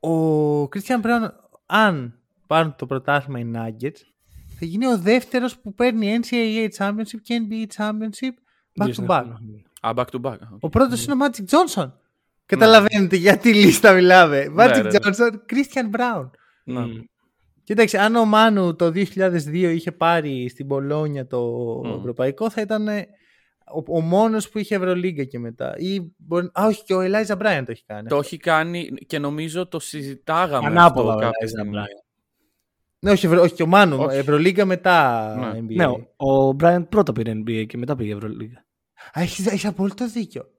ο Christian Brown, αν πάρουν το πρωτάθλημα οι Nuggets, θα γίνει ο δεύτερος που παίρνει NCAA Championship και NBA Championship back to back. Α, back to back. Ο πρώτος είναι ο Magic Johnson. Καταλαβαίνετε για τι λίστα μιλάμε. Magic ναι, ναι. Johnson, Christian Brown. Ναι. Μμ. Κοίταξε, αν ο Μάνου το 2002 είχε πάρει στην Πολόνια το Μμ. ευρωπαϊκό, θα ήταν ο, ο μόνος που είχε Ευρωλίγκα και μετά. Ή μπορεί... Α, όχι, και ο Ελάιζα Μπράιν το έχει κάνει. Το έχει κάνει και νομίζω το συζητάγαμε Ανάποδα αυτό ο κάποια Eliza στιγμή. Bryant. Ναι, όχι, Ευρω... όχι, και ο Μάνου. Όχι. Ευρωλίγκα μετά Ναι. NBA. Ναι, ο- ο Bryant πρώτα πήρε NBA και μετά πήγε Ευρωλίγα. Α, έχεις, έχεις απόλυτο δίκιο.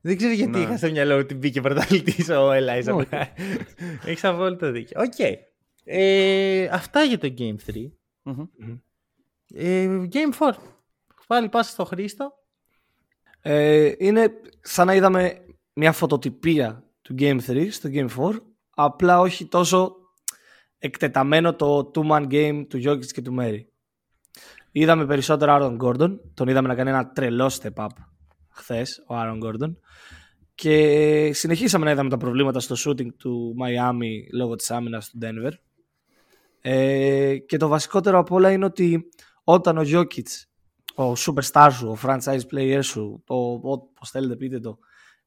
Δεν ξέρω γιατί Ναι. είχα στο μυαλό ότι μπήκε πρωταθλητής ο Ελάιζα Όχι. Μπράιν. *laughs* Έχεις απόλυτο δίκιο. Οκ. Ε, αυτά για το Game 3. Μμμ. Ε, game 4. Πάλι πάσα στο Χρήστο. Ε, είναι σαν να είδαμε μια φωτοτυπία του Game 3 στο Game 4, απλά όχι τόσο εκτεταμένο το two-man game του Jokic και του Μέρι. Είδαμε περισσότερο Aaron Gordon. Τον είδαμε να κάνει ένα τρελό step up χθες, ο Aaron Gordon. Και συνεχίσαμε να είδαμε τα προβλήματα στο shooting του Miami λόγω της άμυνας του Denver. Ε, και το βασικότερο από όλα είναι ότι όταν ο Jokic, ο superstar σου, ο franchise player σου, το πώς θέλετε πείτε το,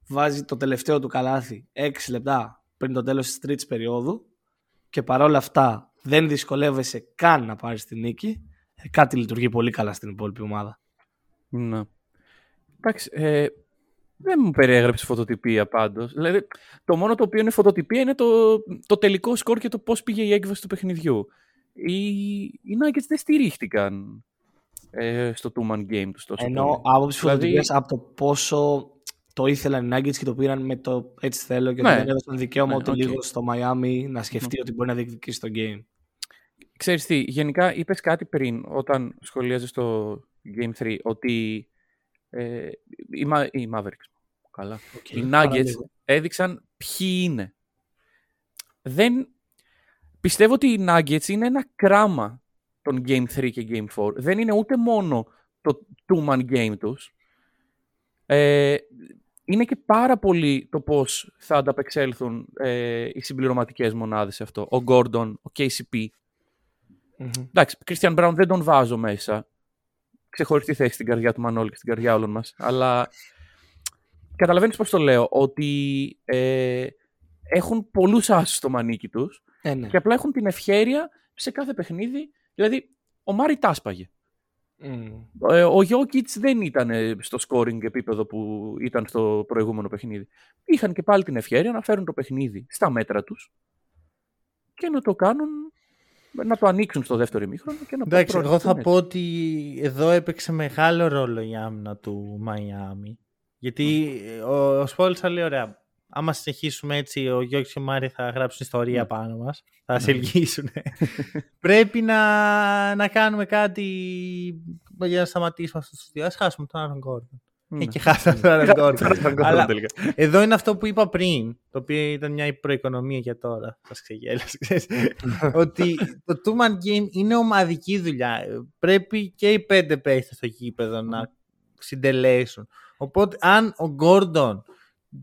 βάζει το τελευταίο του καλάθι 6 λεπτά πριν το τέλος της τρίτης περίοδου και παρόλα αυτά δεν δυσκολεύεσαι καν να πάρεις την νίκη, ε, κάτι λειτουργεί πολύ καλά στην υπόλοιπη ομάδα. Ναι. Εντάξει, ε, δεν μου περιέγραψε φωτοτυπία πάντως. Δηλαδή, το μόνο το οποίο είναι φωτοτυπία είναι το, το τελικό σκορ και το πώς πήγε η έκβαση του παιχνιδιού. Οι, οι Nuggets δεν στηρίχτηκαν ε, στο two-man game τους τόσο Ενώ πολύ. άποψη Δηλαδή- φωτοτυπίας από το πόσο το ήθελαν οι Nuggets και το πήραν με το έτσι θέλω και Ναι. ναι. δεν έδωσαν δικαίωμα Ναι, ούτε οκ. λίγο στο Miami να σκεφτεί ότι μπορεί να διεκδικήσει το game. Ξέρεις τι, γενικά είπες κάτι πριν όταν σχολίαζες το Game 3 ότι ε, οι, Μα- οι Mavericks καλά, οι Nuggets παραλίγο. έδειξαν ποιοι είναι. Δεν... Πιστεύω ότι οι Nuggets είναι ένα κράμα των Game 3 και Game 4. Δεν είναι ούτε μόνο το two-man game τους. Ε, είναι και πάρα πολύ το πώς θα ανταπεξέλθουν ε, οι συμπληρωματικές μονάδες σε αυτό. Ο Gordon, ο KCP. Μμμ. Εντάξει, Christian Brown δεν τον βάζω μέσα. Ξεχωριστή θέση στην καρδιά του Μανώλη και στην καρδιά όλων μας. Αλλά καταλαβαίνεις πώς το λέω. Ότι ε, έχουν πολλούς άσους στο μανίκι τους Ε, ναι. και απλά έχουν την ευχέρεια σε κάθε παιχνίδι. Δηλαδή, ο Μάρι τάσπαγε. Μμ. Ε, ο Jokic δεν ήταν ε, στο scoring επίπεδο που ήταν στο προηγούμενο παιχνίδι. Είχαν και πάλι την ευχαίρεια να φέρουν το παιχνίδι στα μέτρα τους και να το κάνουν, να το ανοίξουν στο δεύτερο ημίχρονο και να Εντάξει, εγώ θα προωθήσουν πω ότι εδώ έπαιξε μεγάλο ρόλο η άμυνα του Μαϊάμι. Γιατί ο, ο Σπόλτσα λέει ωραία. Άμα συνεχίσουμε έτσι, ο Γιώργος και ο Μάρι θα γράψουν ιστορία πάνω μας. Θα σε ελγίσουν. *laughs* Πρέπει να, να κάνουμε κάτι για να σταματήσουμε αυτό το δύο. Ας χάσουμε τον Άρον Γκόρντον. Ναι. Ε, και χάσαμε *laughs* τον Άρον Γκόρντον. Αλλά τελικά. εδώ είναι αυτό που είπα πριν, το οποίο ήταν μια προοικονομία για τώρα. Σας ξεγέλασε. ξέρεις. *laughs* ότι το two-man game είναι ομαδική δουλειά. Πρέπει και οι πέντε παίχτες στο γήπεδο να συντελέσουν. Οπότε, αν ο Gordon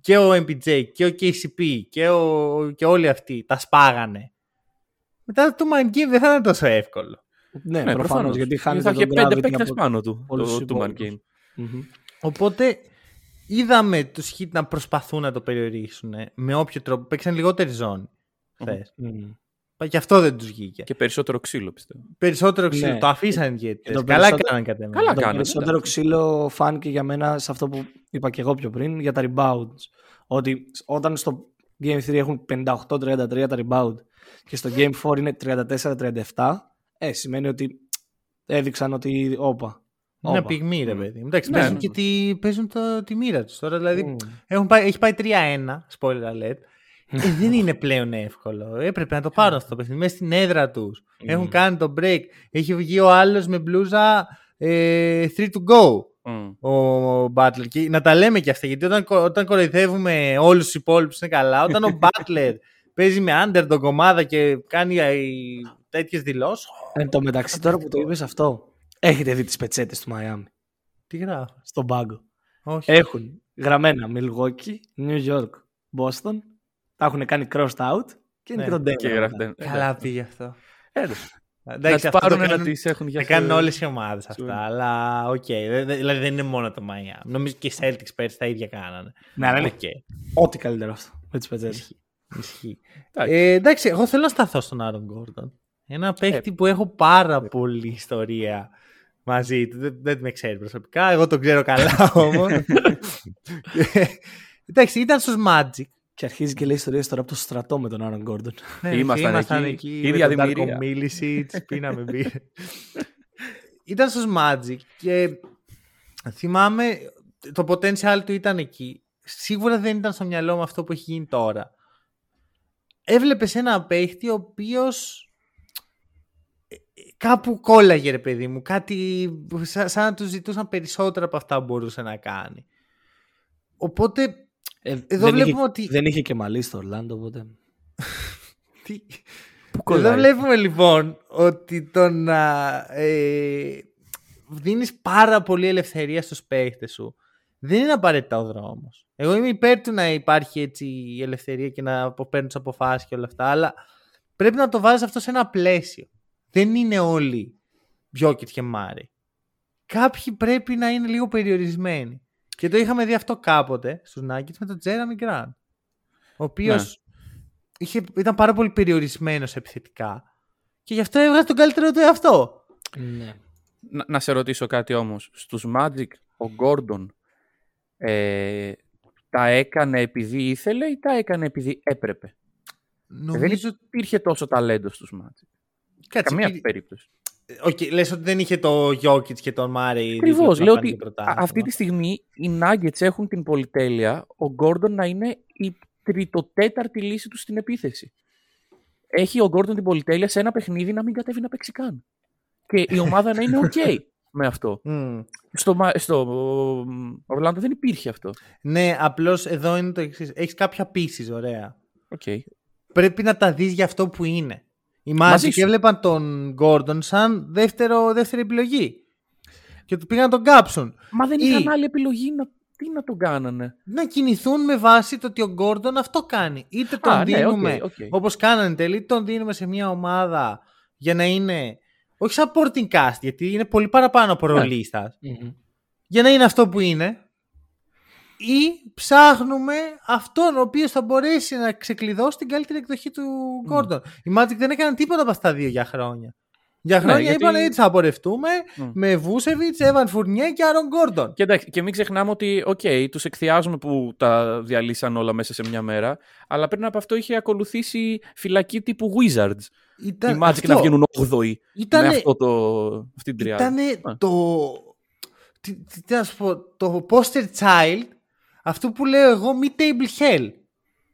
και ο MPJ και ο KCP και, ο, και όλοι αυτοί τα σπάγανε, μετά το two-man game δεν θα είναι τόσο εύκολο. Ναι, Ναι, προφανώς, προφανώς. γιατί χάνει θα τον είχε πέντε gravity παίκτες από- πάνω του όλους το τους two-man υπόλοιπους. game. Μμμ. Οπότε είδαμε τους Heat να προσπαθούν να το περιορίσουν ε, με όποιο τρόπο. Παίξαν λιγότερη ζώνη. χθες. Μμ. Και αυτό δεν τους βγήκε. Και περισσότερο ξύλο πιστεύω. Περισσότερο ξύλο. Ναι. Το αφήσαν οι Και Heat. το Καλά περισσότερο- κάναν κατά εμένα. Καλά Το κάνανε, περισσότερο εντάξει. ξύλο φάνηκε για μένα σε αυτό που είπα και εγώ πιο πριν για τα rebounds. Ότι όταν στο Game 3 έχουν 58-33 τα rebound και στο Game 4 είναι 34-37, ε, σημαίνει ότι έδειξαν ότι όπα. Είναι όπα. πυγμή, ρε Μμ. παιδί. μου. Εντάξει, Ναι, παίζουν ναι, και τη, παίζουν το, τη μοίρα τους τώρα. Δηλαδή, Μμ. έχουν πάει, έχει πάει 3-1, spoiler alert. Ε, δεν είναι πλέον εύκολο. Έπρεπε να το πάρουν αυτό το παιχνίδι μέσα στην έδρα τους. Έχουν κάνει το break. Έχει βγει ο άλλος με μπλούζα ε, 3 to go. Μμ. ο Butler. Και να τα λέμε και αυτά, γιατί όταν, κο- όταν κοροϊδεύουμε όλους τους υπόλοιπους είναι καλά. Όταν ο Butler *laughs* παίζει με underdog ομάδα και κάνει τέτοιες δηλώσεις. Εν τω μεταξύ, τώρα που το είπες αυτό, έχετε δει τις πετσέτες του Miami Τι γράφω. στον πάγκο. Όχι. Έχουν γραμμένα Milwaukee, New York, Boston. Τα έχουν κάνει crossed out και είναι Ναι, και τον Denver. Και γράφτε. Καλά πήγε αυτό. Ε, Να Εντάξει, τις αυτό το πάρουν να κάνουν- τις έχουν για Τα κάνουν σε- όλες οι ομάδες αυτά. Σου- Αλλά οκ. δε- δε- Δηλαδή δεν είναι μόνο το Miami. Νομίζω και οι Celtics πέρσι τα ίδια κάνανε. Ναι, ναι, ναι. Οκ. Ό,τι καλύτερο αυτό με τις πετσέτε. Ισχύει. Ισχύει. Εντάξει. Ε, εντάξει, εγώ θέλω να σταθώ στον Άρον Γκόρντον. Ένα παίχτη που έχω πάρα πολλή ιστορία μαζί του. Δεν, δεν με ξέρει προσωπικά. Εγώ τον ξέρω καλά *laughs* όμως. *laughs* εντάξει, ήταν στους Magic. Και αρχίζει και λέει ιστορίες τώρα από το στρατό με τον Άρον Γκόρντον. Ναι, Ήμασταν εκεί, με ίδια τον Darko δημιουργία. Milicic, *laughs* πίναμε μπύρε. ήταν στους Magic και θυμάμαι το potential του ήταν εκεί. Σίγουρα δεν ήταν στο μυαλό μου αυτό που έχει γίνει τώρα. Έβλεπες ένα παίχτη ο οποίος ε, κάπου κόλλαγε ρε παιδί μου. Κάτι σαν, σαν να του ζητούσαν περισσότερα από αυτά που μπορούσε να κάνει. Οπότε Ε, Εδώ δεν βλέπουμε είχε, ότι- Δεν είχε και μαλλί στο Ορλάντο, οπότε. *laughs* Τι... Εδώ βλέπουμε λοιπόν ότι το να ε, δίνεις πάρα πολύ ελευθερία στους παίχτες σου δεν είναι απαραίτητα ο δρόμος. Εγώ είμαι υπέρ του να υπάρχει έτσι η ελευθερία και να παίρνουν τι αποφάσεις και όλα αυτά, αλλά πρέπει να το βάζεις αυτό σε ένα πλαίσιο. Δεν είναι όλοι Γιώκητ και Μάρι. Κάποιοι πρέπει να είναι λίγο περιορισμένοι. Και το είχαμε δει αυτό κάποτε στους Nuggets με τον Τζέραμι Γκραν. Ο οποίος είχε, ήταν πάρα πολύ περιορισμένος επιθετικά. Και γι' αυτό έβγαζε τον καλύτερο του εαυτό. Ναι. Να, να σε ρωτήσω κάτι όμως. Στους Magic ο Gordon ε, τα έκανε επειδή ήθελε ή τα έκανε επειδή έπρεπε; Νομίζω... Δεν υπήρχε τόσο ταλέντος στους Magic. Κάτσε, Καμία υπήρ- περίπτωση. Okay, λες ότι δεν είχε το Jokic και τον Μάρι. Ακριβώς. δίπλα Λέω να πάρει ότι το α- πρωτάθλημα. αυτή τη στιγμή οι Nuggets έχουν την πολυτέλεια ο Gordon να είναι η τριτοτέταρτη λύση τους στην επίθεση. Έχει ο Gordon την πολυτέλεια σε ένα παιχνίδι να μην κατέβει να παίξει καν. Και η ομάδα να είναι OK *laughs* με αυτό. Μμ. Στο, Μα- στο Ορλάντο δεν υπήρχε αυτό. Ναι, απλώς εδώ είναι το εξής. Έχεις κάποια picks, ωραία. Okay. Πρέπει να τα δεις για αυτό που είναι. Οι Μαζί Magic σου. έβλεπαν τον Gordon σαν δεύτερο, δεύτερη επιλογή. Και του πήγαν να τον κάψουν. Μα δεν Ή- είχαν άλλη επιλογή να, τι να τον κάνανε. να κινηθούν με βάση το ότι ο Gordon αυτό κάνει. Είτε τον Α, ναι, δίνουμε οκ, οκ. όπως κάνανε τέλει, είτε τον δίνουμε σε μια ομάδα για να είναι όχι supporting cast, γιατί είναι πολύ παραπάνω από Ναι. ρολίστας, για να είναι αυτό που είναι ή ψάχνουμε αυτόν ο οποίος θα μπορέσει να ξεκλειδώσει την καλύτερη εκδοχή του Gordon. Οι Magic δεν έκαναν τίποτα από αυτά τα δύο για χρόνια. Για χρόνια Ναι, γιατί- είπαν έτσι θα πορευτούμε Μμ. με Vucevic, Evan Fournier και Aaron Gordon. Και, εντάξει, και μην ξεχνάμε ότι, οκ, okay, τους εκθειάζουμε που τα διαλύσαν όλα μέσα σε μια μέρα, αλλά πριν από αυτό είχε ακολουθήσει φυλακή τύπου Wizards. Ήταν οι Magic να βγαίνουν 8η Ήτανε- με αυτό το, αυτή την τριάδα. Ήταν Α. το. Τι, τι, τι να σου πω, το poster child αυτό που λέω εγώ mid-table hell.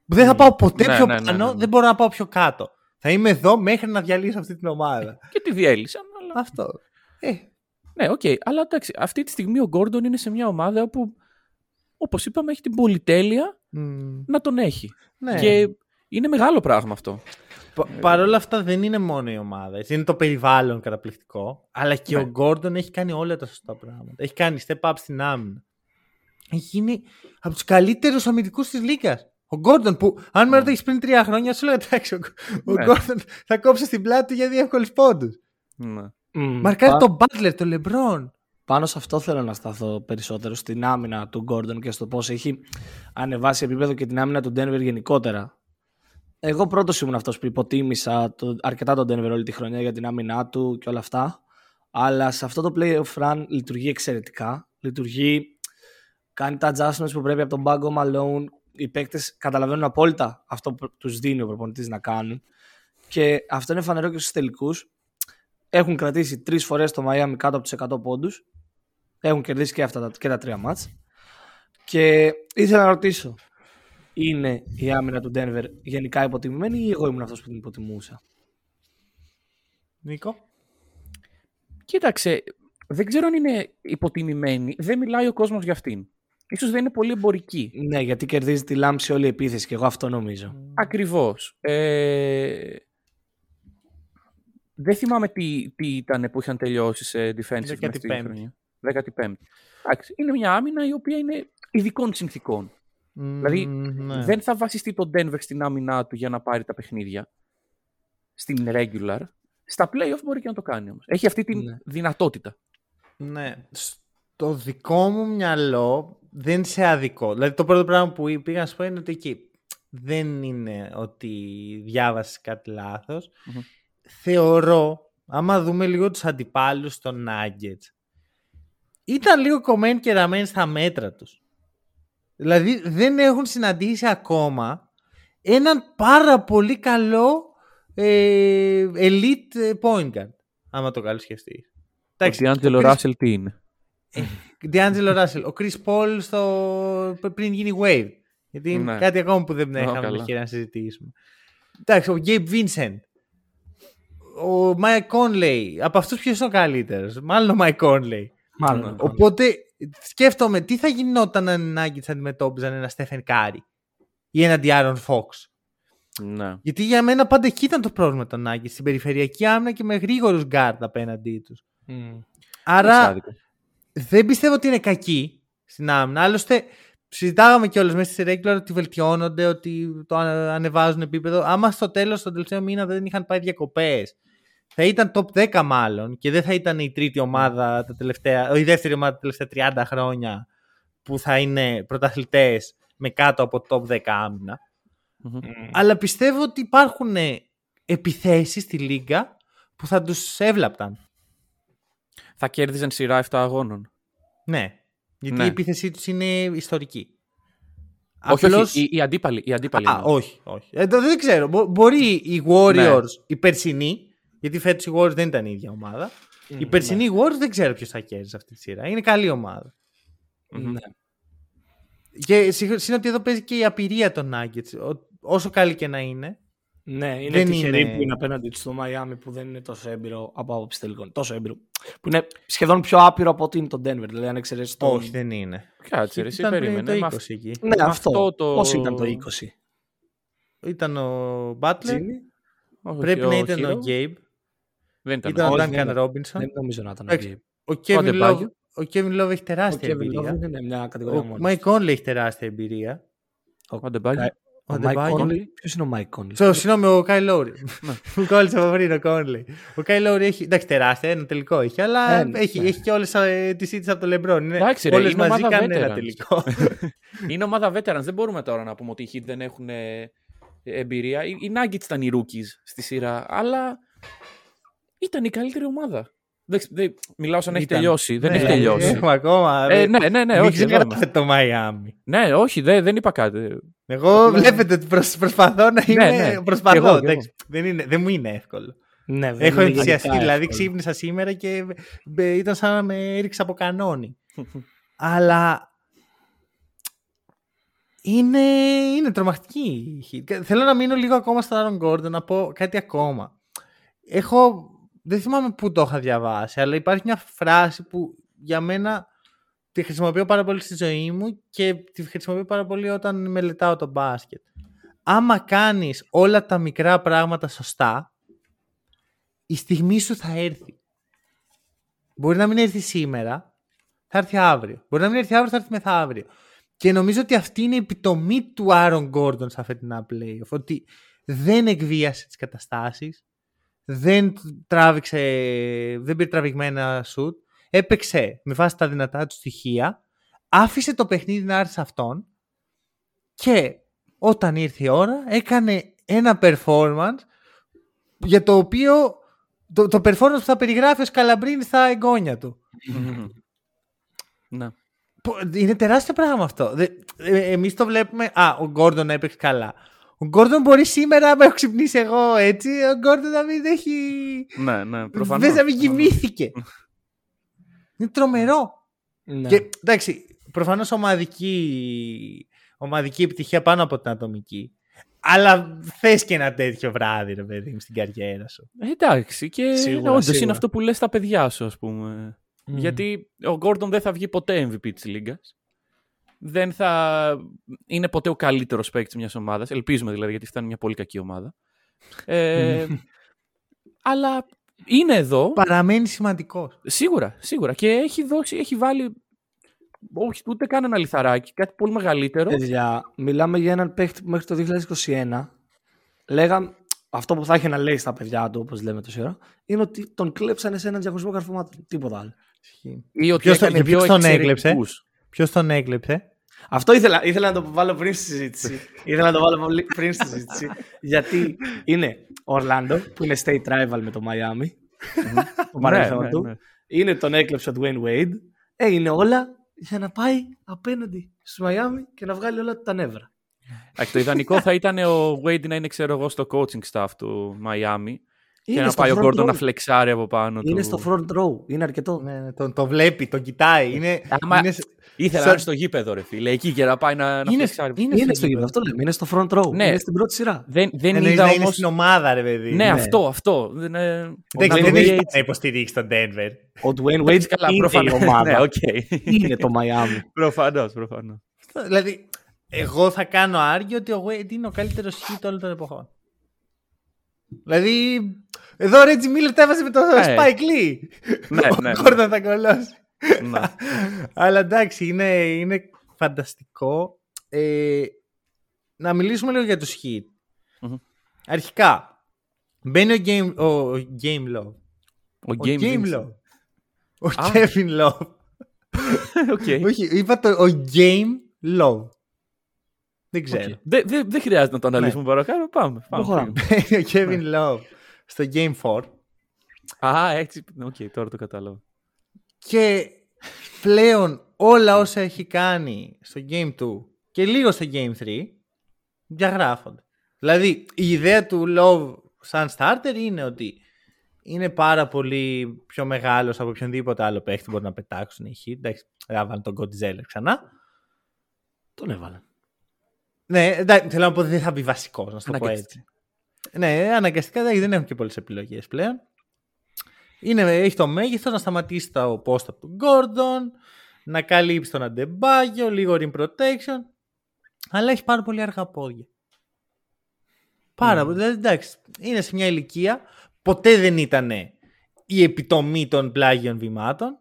Που δεν θα πάω ποτέ Ναι, πιο ναι, ναι, πάνω, ναι, ναι. δεν μπορώ να πάω πιο κάτω. Θα είμαι εδώ μέχρι να διαλύσω αυτή την ομάδα. Και τη διέλυσαν. Αλλά... αυτό. Ε, ναι, οκ. Αλλά εντάξει, αυτή τη στιγμή ο Gordon είναι σε μια ομάδα όπου, όπως είπαμε, έχει την πολυτέλεια μ, να τον έχει. ναι. Και είναι μεγάλο πράγμα αυτό. Πα- Παρ' όλα αυτά δεν είναι μόνο η ομάδα. έτσι. Είναι το περιβάλλον καταπληκτικό. Αλλά και Ναι. ο Γκόρντον έχει κάνει όλα τα σωστά πράγματα. Έχει κάνει step up στην άμυνα. Έχει γίνει από τους καλύτερους αμυντικούς της Λίγκας. Ο Γκόρντον που, αν με ρωτήσει πριν τρία χρόνια, σου λέω εντάξει, ο, ο Ναι. Γκόρντον θα κόψει στην πλάτη του για δύο εύκολου πόντους. Ναι. Μαρκάρει τον Μπάτλερ, τον Λεμπρόν. Πάνω σε αυτό θέλω να σταθώ περισσότερο, στην άμυνα του Γκόρντον και στο πώς έχει ανεβάσει επίπεδο και την άμυνα του Denver γενικότερα. Εγώ πρώτος ήμουν αυτός που υποτίμησα το, αρκετά τον Denver όλη τη χρονιά για την άμυνά του και όλα αυτά. Αλλά σε αυτό το playoff run λειτουργεί εξαιρετικά. Λειτουργεί, κάνει τα adjustments που πρέπει από τον πάγκο Malone. Οι παίκτες καταλαβαίνουν απόλυτα αυτό που τους δίνει ο προπονητής να κάνουν. Και αυτό είναι φανερό και στους τελικούς. Έχουν κρατήσει τρεις φορές το Miami κάτω από τους 100 πόντους. Έχουν κερδίσει και αυτά τα, και τα τρία μάτς. Και ήθελα να ρωτήσω, είναι η άμυνα του Denver γενικά υποτιμημένη ή εγώ ήμουν αυτός που την υποτιμούσα; Νίκο; Κοίταξε, δεν ξέρω αν είναι υποτιμημένη. Δεν μιλάει ο κόσμος για αυτήν. Ίσως δεν είναι πολύ εμπορική. Ναι, γιατί κερδίζει τη λάμψη όλη η επίθεση και εγώ αυτό νομίζω. Ακριβώς. Ε... Δεν θυμάμαι τι, τι ήταν που είχαν τελειώσει σε defensive μες στη 15η. χρονιά. 15η. Εντάξει, είναι μια άμυνα η οποία είναι ειδικών συνθήκων. Δηλαδή, ναι. Δεν θα βασιστεί το Denver στην άμυνά του για να πάρει τα παιχνίδια. Στην regular. Στα playoff μπορεί και να το κάνει όμως. Έχει αυτή τη Ναι. δυνατότητα. Ναι. Στο δικό μου μυαλό δεν σε αδικό. Δηλαδή το πρώτο πράγμα που πήγα να σου πω είναι ότι εκεί δεν είναι ότι διάβασες κάτι λάθος. Μμμ. Θεωρώ, άμα δούμε λίγο τους αντιπάλους των Nuggets, ήταν λίγο κομμένοι και ραμμένοι στα μέτρα τους. Δηλαδή δεν έχουν συναντήσει ακόμα έναν πάρα πολύ καλό ε, elite ε, point guard, άμα το καλώς σκεφτείς. Ο D'Angelo Chris- Russell τι είναι; D'Angelo Russell. Ο Chris Paul στο... πριν γίνει Wave. Γιατί είναι Ναι. κάτι ακόμα που δεν Ω, είχαμε καλά. ευκαιρία να συζητήσουμε. Εντάξει, ο Gabe Vincent. Ο Mike Conley. Από αυτούς ποιος είναι ο καλύτερος; Μάλλον ο Mike Conley. Μάλλον. Οπότε σκέφτομαι τι θα γινόταν αν οι Nuggets αντιμετώπιζαν ένα Stephen Curry ή ένα De'Aaron Fox; Ναι. Γιατί για μένα πάντα εκεί ήταν το πρόβλημα των Nuggets. Στην περιφερειακή άμυνα και με γρήγορους γκάρτ απέναντί τους. Άρα δεν πιστεύω ότι είναι κακοί στην άμυνα. Άλλωστε, συζητάγαμε κιόλας μέσα στη regular ότι βελτιώνονται, ότι το ανεβάζουν επίπεδο. Άμα στο τέλος, τον τελευταίο μήνα δεν είχαν πάει διακοπές, θα ήταν top 10 μάλλον και δεν θα ήταν η τρίτη ομάδα τα τελευταία, η δεύτερη ομάδα τα τελευταία 30 χρόνια που θα είναι πρωταθλητές με κάτω από top 10 αμυνα Αλλά πιστεύω ότι υπάρχουν επιθέσεις στη Λίγκα που θα τους έβλαπταν. Θα κέρδιζαν σειρά 7 αγώνων. Ναι. Γιατί ναι. η επίθεσή τους είναι ιστορική. Όχι, Απλώς... όχι, η, αντίπαλη. Η αντίπαλη Α, όχι, όχι. Ε, δεν ξέρω. μπορεί οι Warriors, ναι. οι περσινοί, γιατί φέτος οι Warriors δεν ήταν η ίδια ομάδα. Mm, οι περσινοί ναι. Warriors δεν ξέρω ποιος θα κέρδισε αυτή τη σειρά. Είναι καλή ομάδα. Ναι. Και συν ότι εδώ παίζει και η απειρία των Nuggets. Όσο καλή και να είναι, ναι, είναι δεν τυχερή είναι... που είναι απέναντι στο Μαϊάμι που δεν είναι τόσο έμπειρο από άποψη τελικών. Τόσο έμπειρο. Που είναι σχεδόν πιο άπειρο από ότι είναι το Denver. Δηλαδή, αν εξαιρέσεις το. Όχι, δεν είναι. Κάτσε, εσύ περίμενε. Το 20 εκεί. Ναι, αυτό. αυτό το... Πώ ήταν το 20. Ήταν ο Butler. Πρέπει να ήταν ο Gabe. Δεν ήταν, ήταν ο Duncan Robinson. Δεν νομίζω να ήταν ο Gabe. Ο Kevin Love, ο Kevin Love έχει τεράστια εμπειρία. Ο Kevin Love είναι μια κατηγορία ο Mike Conley έχει τεράστια εμπειρία. Ο Ντεμπάγιο. Ο, Mike Conley. Ποιος είναι ο Mike Conley; So, συγγνώμη, ο Kyle Lowry. Μου κόλλησε από πριν ο Conley. Ο Kyle Lowry έχει. Εντάξει, τεράστια, ένα τελικό έχει, αλλά ε, έχει, έχει και όλες τις ήττες από το Λεμπρόν. Εντάξει, όλες μαζί κάνουν ένα τελικό. *laughs* είναι ομάδα veterans. Δεν μπορούμε τώρα να πούμε ότι οι Heat δεν έχουν ε, εμπειρία. Οι Nuggets ήταν οι rookies στη σειρά, αλλά ήταν η καλύτερη ομάδα. Δεν, δεν, μιλάω σαν να έχει τελειώσει. δεν έχει τελειώσει. Έχουμε ακόμα. Ε, ναι, ναι, ναι. όχι, δεν το Miami. Ναι, όχι, δεν, δεν είπα κάτι. Εγώ βλέπετε ότι προσπαθώ να είμαι. Ναι, ναι. Προσπαθώ. Εγώ, εγώ. Δεν, είναι, δεν μου είναι εύκολο. Ναι, Έχω ενθουσιαστεί. Δηλαδή ξύπνησα σήμερα και ήταν σαν να με έριξε από κανόνι. Αλλά είναι, είναι τρομακτική. Θέλω να μείνω λίγο ακόμα στο Άρον Γκόρντον να πω κάτι ακόμα. Έχω δεν θυμάμαι πού το είχα διαβάσει, αλλά υπάρχει μια φράση που για μένα τη χρησιμοποιώ πάρα πολύ στη ζωή μου και τη χρησιμοποιώ πάρα πολύ όταν μελετάω το μπάσκετ. Άμα κάνεις όλα τα μικρά πράγματα σωστά, η στιγμή σου θα έρθει. Μπορεί να μην έρθει σήμερα, θα έρθει αύριο. Μπορεί να μην έρθει αύριο, θα έρθει μεθαύριο. Και νομίζω ότι αυτή είναι η επιτομή του Άρον Γκόρντον σε αυτή την playoff. Ότι δεν εκβίασε τις καταστάσεις, δεν τράβηξε, δεν πήρε τραβηγμένα σουτ, έπαιξε με βάση τα δυνατά του στοιχεία, άφησε το παιχνίδι να έρθει σε αυτόν και όταν ήρθε η ώρα έκανε ένα performance για το οποίο το, το performance που θα περιγράφει ο Σκαλαμπρίνης στα εγγόνια του. *laughs* Ναι. Είναι τεράστιο πράγμα αυτό. Ε, εμείς το βλέπουμε... Α, ο Γκόρντον έπαιξε καλά. Ο Γκόρντον μπορεί σήμερα, με έχω ξυπνήσει εγώ έτσι, ο Γκόρντον να μην έχει. Ναι, ναι, προφανώς. Δεν να μην κοιμήθηκε. Είναι τρομερό. Ναι. Και εντάξει, προφανώς ομαδική, ομαδική επιτυχία πάνω από την ατομική. Αλλά θες και ένα τέτοιο βράδυ, ρε παιδί στην καριέρα σου. Ε, εντάξει, και όντως είναι αυτό που λες στα παιδιά σου, ας πούμε. Γιατί ο Γκόρντον δεν θα βγει ποτέ MVP της Λίγκας δεν θα είναι ποτέ ο καλύτερος παίκτης μιας ομάδας. Ελπίζουμε δηλαδή, γιατί φτάνει μια πολύ κακή ομάδα. Ε, *laughs* αλλά είναι εδώ. Παραμένει σημαντικός. Σίγουρα, σίγουρα. Και έχει, δώσει, έχει βάλει. Όχι, ούτε καν ένα λιθαράκι, κάτι πολύ μεγαλύτερο. Παιδιά, μιλάμε για έναν παίκτη που μέχρι το 2021 λέγαμε. Αυτό που θα έχει να λέει στα παιδιά του, όπως λέμε τόση ώρα, είναι ότι τον κλέψανε σε έναν διαχωρισμό καρφωμάτων. Τίποτα άλλο. Ή ότι ποιος, τον έκλεψε; Ποιος τον έκλεψε; Αυτό ήθελα, ήθελα να το βάλω πριν στη συζήτηση. *laughs* ήθελα να το βάλω πριν στη συζήτηση. γιατί είναι ο Ορλάντο, που είναι state rival με το Miami. το παρελθόν ναι, ναι, του. Ναι. Είναι τον έκλεψε ο Dwayne Wade. Ε, είναι όλα για να πάει απέναντι στο Miami και να βγάλει όλα τα νεύρα. το ιδανικό θα ήταν ο Wade να είναι, ξέρω εγώ, στο coaching staff του Miami και να πάει ο Γκόρντον να φλεξάρει από πάνω είναι του. στο front row. Είναι αρκετό. Ναι, ναι, τον, το βλέπει, τον κοιτάει. Είναι, Άμα... είναι... Ήθελα να είναι στο γήπεδο, ρε φίλε. Εκεί για να πάει να, είναι, φλεξάρει. Είναι, είναι στο γήπεδο, αυτό λέμε. Είναι στο front row. Ναι. Είναι στην πρώτη σειρά. Δεν, δεν είναι, είδα όμως... είναι στην ομάδα, ρε παιδί. Ναι, ναι. αυτό, αυτό. Δεν, ε... δεν, δεν έχει να υποστηρίξει τον Denver. Ο Dwayne Wade καλά, είναι η ομάδα. ναι, okay. είναι το Miami. *laughs* Προφανώς, προφανώς. Δηλαδή, εγώ θα κάνω άργιο ότι ο Wade είναι ο καλύτερος hit όλων των εποχών. Δηλαδή, εδώ ο Reggie Miller τα έβαζε με τον Ε. Spike Lee. Ναι, ο ναι, ναι. Gordon θα κολλώσει. Ναι. Αλλά εντάξει, είναι, είναι φανταστικό. Ε, να μιλήσουμε λίγο για τους Heat. Μμμ. Αρχικά, μπαίνει ο Gabe, ο Gabe Love. Ο Ο Gabe Gabe Vincent. Love. Ο Α. Kevin Love. *laughs* Οκ. Όχι, είπα το ο Gabe Love. Δεν ξέρω. Οκ. Δεν δεν- δεν χρειάζεται να το αναλύσουμε Ναι. παρακάτω. Πάμε. πάμε. Προχωράμε. Μπαίνει ο *laughs* Kevin Love στο Game 4 Α, έτσι. Οκ, τώρα το κατάλαβα. και πλέον όλα όσα έχει κάνει στο Game 2 και λίγο στο Game 3 διαγράφονται. Δηλαδή η ιδέα του Love σαν starter είναι ότι είναι πάρα πολύ πιο μεγάλος από οποιονδήποτε άλλο παίχτη μπορεί να πετάξουν οι Heat. Εντάξει, δεν θα βάλουν τον Godzilla ξανά. Τον έβαλε. Ναι, εντάξει, θέλω να πω ότι δεν θα μπει βασικός, να σου το πω Αναγκαστικά. έτσι. Ναι, αναγκαστικά εντάξει, δεν έχουν και πολλές επιλογές πλέον. Είναι, έχει το μέγεθος να σταματήσει το post από τον Gordon, να καλύψει τον Αντεμπάγιο, λίγο rim protection. Αλλά έχει πάρα πολύ αργά πόδια. Πάρα πολύ. Δηλαδή, εντάξει, είναι σε μια ηλικία. Ποτέ δεν ήταν η επιτομή των πλάγιων βημάτων.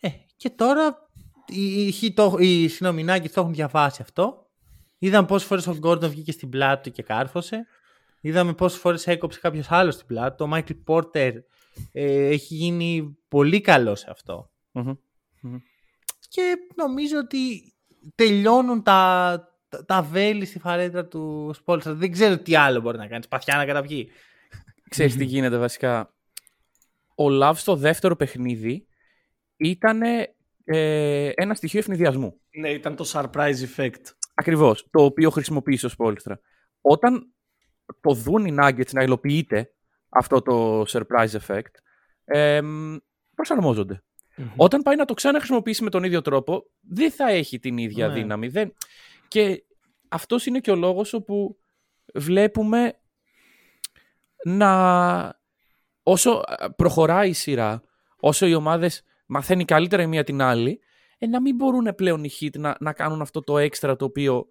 Ε, και τώρα οι, οι, το, οι συνομινάκοι το έχουν διαβάσει αυτό. Είδαμε πόσες φορές ο Γκόρντον βγήκε στην πλάτη του και κάρφωσε. Είδαμε πόσες φορές έκοψε κάποιος άλλος στην πλάτη του. Ο Μάικλ Πόρτερ ε, έχει γίνει πολύ καλό σε αυτό. Μμμ. Και νομίζω ότι τελειώνουν τα, τα, τα βέλη στη φαρέτρα του Σπόλστρα. Δεν ξέρω τι άλλο μπορεί να κάνεις. Σπαθιά να καταβγεί. Ξέρεις τι γίνεται βασικά. Ο Love στο δεύτερο παιχνίδι ήταν ένα στοιχείο ευνηδιασμού. Ναι, ήταν το surprise effect. Ακριβώς. Το οποίο χρησιμοποίησε ο Σπόλστρα. Όταν το δουν οι Nuggets να υλοποιείται αυτό το surprise effect, εμ, προσαρμόζονται. Όταν πάει να το ξαναχρησιμοποιήσει με τον ίδιο τρόπο, δεν θα έχει την ίδια Ναι. δύναμη. Δεν... Και αυτός είναι και ο λόγος όπου βλέπουμε να όσο ε, προχωράει η σειρά, όσο οι ομάδες μαθαίνει καλύτερα η μία την άλλη, ε, να μην μπορούν πλέον οι hit να, να κάνουν αυτό το έξτρα το οποίο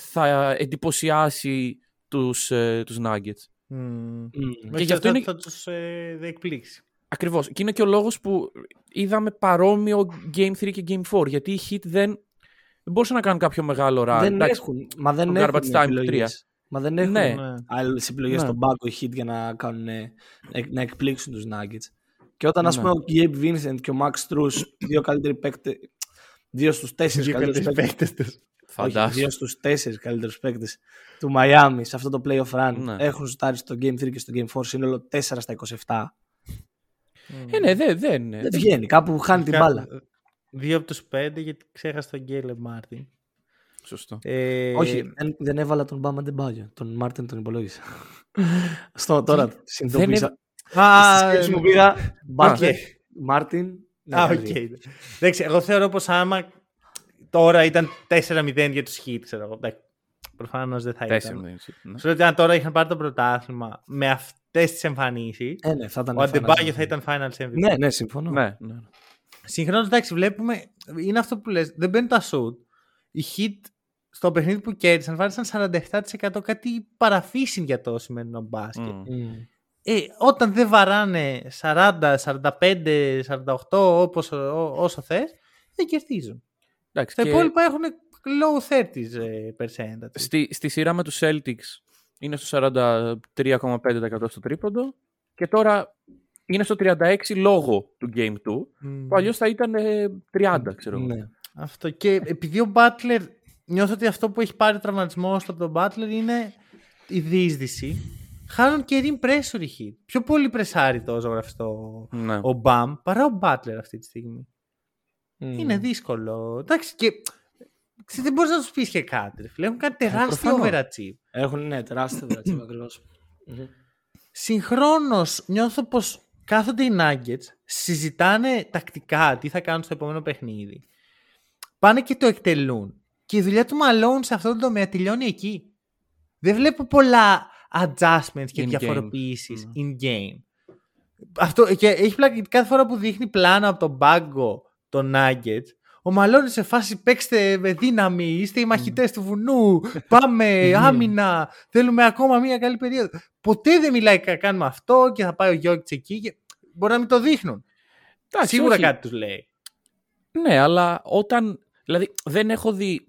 θα εντυπωσιάσει τους, ε, τους Nuggets. Mm. Mm. Και γι' αυτό θα, είναι- θα τους ε, εκπλήξει. Ακριβώς. Και είναι και ο λόγος που είδαμε παρόμοιο Game 3 και Game 4, γιατί οι hit δεν, δεν μπορούσαν να κάνουν κάποιο μεγάλο run. δεν Εντάξει, έχουν. Μα δεν το έχουν garbage time του επιλογές. Μα δεν έχουν Ναι. Ναι. άλλες επιλογές Ναι. στον πάγκο οι hit για να, κάνουν, ε, να εκπλήξουν τους Nuggets. Και όταν, ας Ναι. πούμε, ο Gabe Vincent και ο Max Strus, δύο καλύτεροι παίκτες, δύο στους τέσσερις Δύο καλύτερους καλύτερους παίκτες. παίκτες τους. φαντάσου. δύο στους τέσσερις καλύτερους παίκτες του Miami σε αυτό το playoff run Ναι. έχουν σουτάρει στο Game 3 και στο Game 4 σύνολο 4 στα 27. Ε, ναι, δεν. δεν, Δεν βγαίνει, κάπου χάνει την μπάλα. Δύο από τους πέντε γιατί ξέχασα τον Caleb Martin. Σωστό. Ε, Όχι, δεν, δεν έβαλα τον Bam Adebayo. Τον Μάρτιν τον υπολόγισα. Στο τώρα συνειδητοποίησα. Α, Στη σκέψη μου πήγα Butler, οκ. Μάρτιν. ναι, Α, δηλαδή. οκ. Εντάξει, εγώ θεωρώ πως άμα τώρα ήταν 4-0 για τους Heat, ξέρω εγώ. Εντάξει, Προφανώς δεν θα Τέσσερα. ήταν. δεν είναι, Σου λέω ότι αν τώρα είχαν πάρει το πρωτάθλημα με αυτές τις εμφανίσεις, Ε, ναι, θα ήταν ο Adebayo finals. θα ήταν Finals MVP. Ναι, ναι, συμφωνώ. Ναι, ναι. Συγχρόνως, εντάξει, βλέπουμε, είναι αυτό που λες, δεν μπαίνουν τα σουτ. Οι Heat στο παιχνίδι που κέρδισαν βάλισαν 47% κάτι παραφύσιν για το σημερινό μπάσκετ. Μμ. Μμ. Ε, όταν δεν βαράνε 40, 45, 48 όπως, ό- όσο θες, δεν κερδίζουν. Εντάξει, Τα και υπόλοιπα έχουν low 30s ε, percentage. στη, στη σειρά με τους Celtics είναι στο 43,5% στο τρίποντο και τώρα είναι στο 36 λόγω του Game 2 Μμ. που αλλιώς θα ήταν ε, 30 ξέρω εγώ. Ναι. Αυτό. Και επειδή ο Butler, νιώθω ότι αυτό που έχει πάρει τραυματισμό από τον Butler είναι η διείσδυση. Χάνουν και rim pressure οι Heat. Πιο πολύ πρεσάρει το ζωγραφιστό Ναι. ο Μπαμ παρά ο Butler αυτή τη στιγμή. Μμ. Είναι δύσκολο. Εντάξει και ξέρετε, δεν μπορείς να τους πεις και κάτι. Ρε, φίλε. Έχουν κάνει τεράστιο προφανώς. overachieve. Έχουν, ναι, τεράστιο δράτσιο ακριβώς. Συγχρόνως νιώθω πως κάθονται οι Nuggets, συζητάνε τακτικά τι θα κάνουν στο επόμενο παιχνίδι. Πάνε και το εκτελούν. Και η δουλειά του Malone σε αυτό το τομέα τελειώνει εκεί. Δεν βλέπω πολλά adjustments και In-game. διαφοροποιήσεις Ναι. in-game. Αυτό, και έχει πλάκα γιατί κάθε φορά που δείχνει πλάνα από τον πάγκο των Nuggets, ο Μαλώνης σε φάση παίξτε με δύναμη, είστε οι μαχητές του βουνού, πάμε, *laughs* άμυνα, θέλουμε ακόμα μία καλή περίοδο. Ποτέ δεν μιλάει κάνουμε αυτό και θα πάει ο Γιώργης εκεί και μπορεί να μην το δείχνουν. Εντάξει, Σίγουρα όχι. κάτι τους λέει. Ναι, αλλά όταν. Δηλαδή, δεν έχω δει.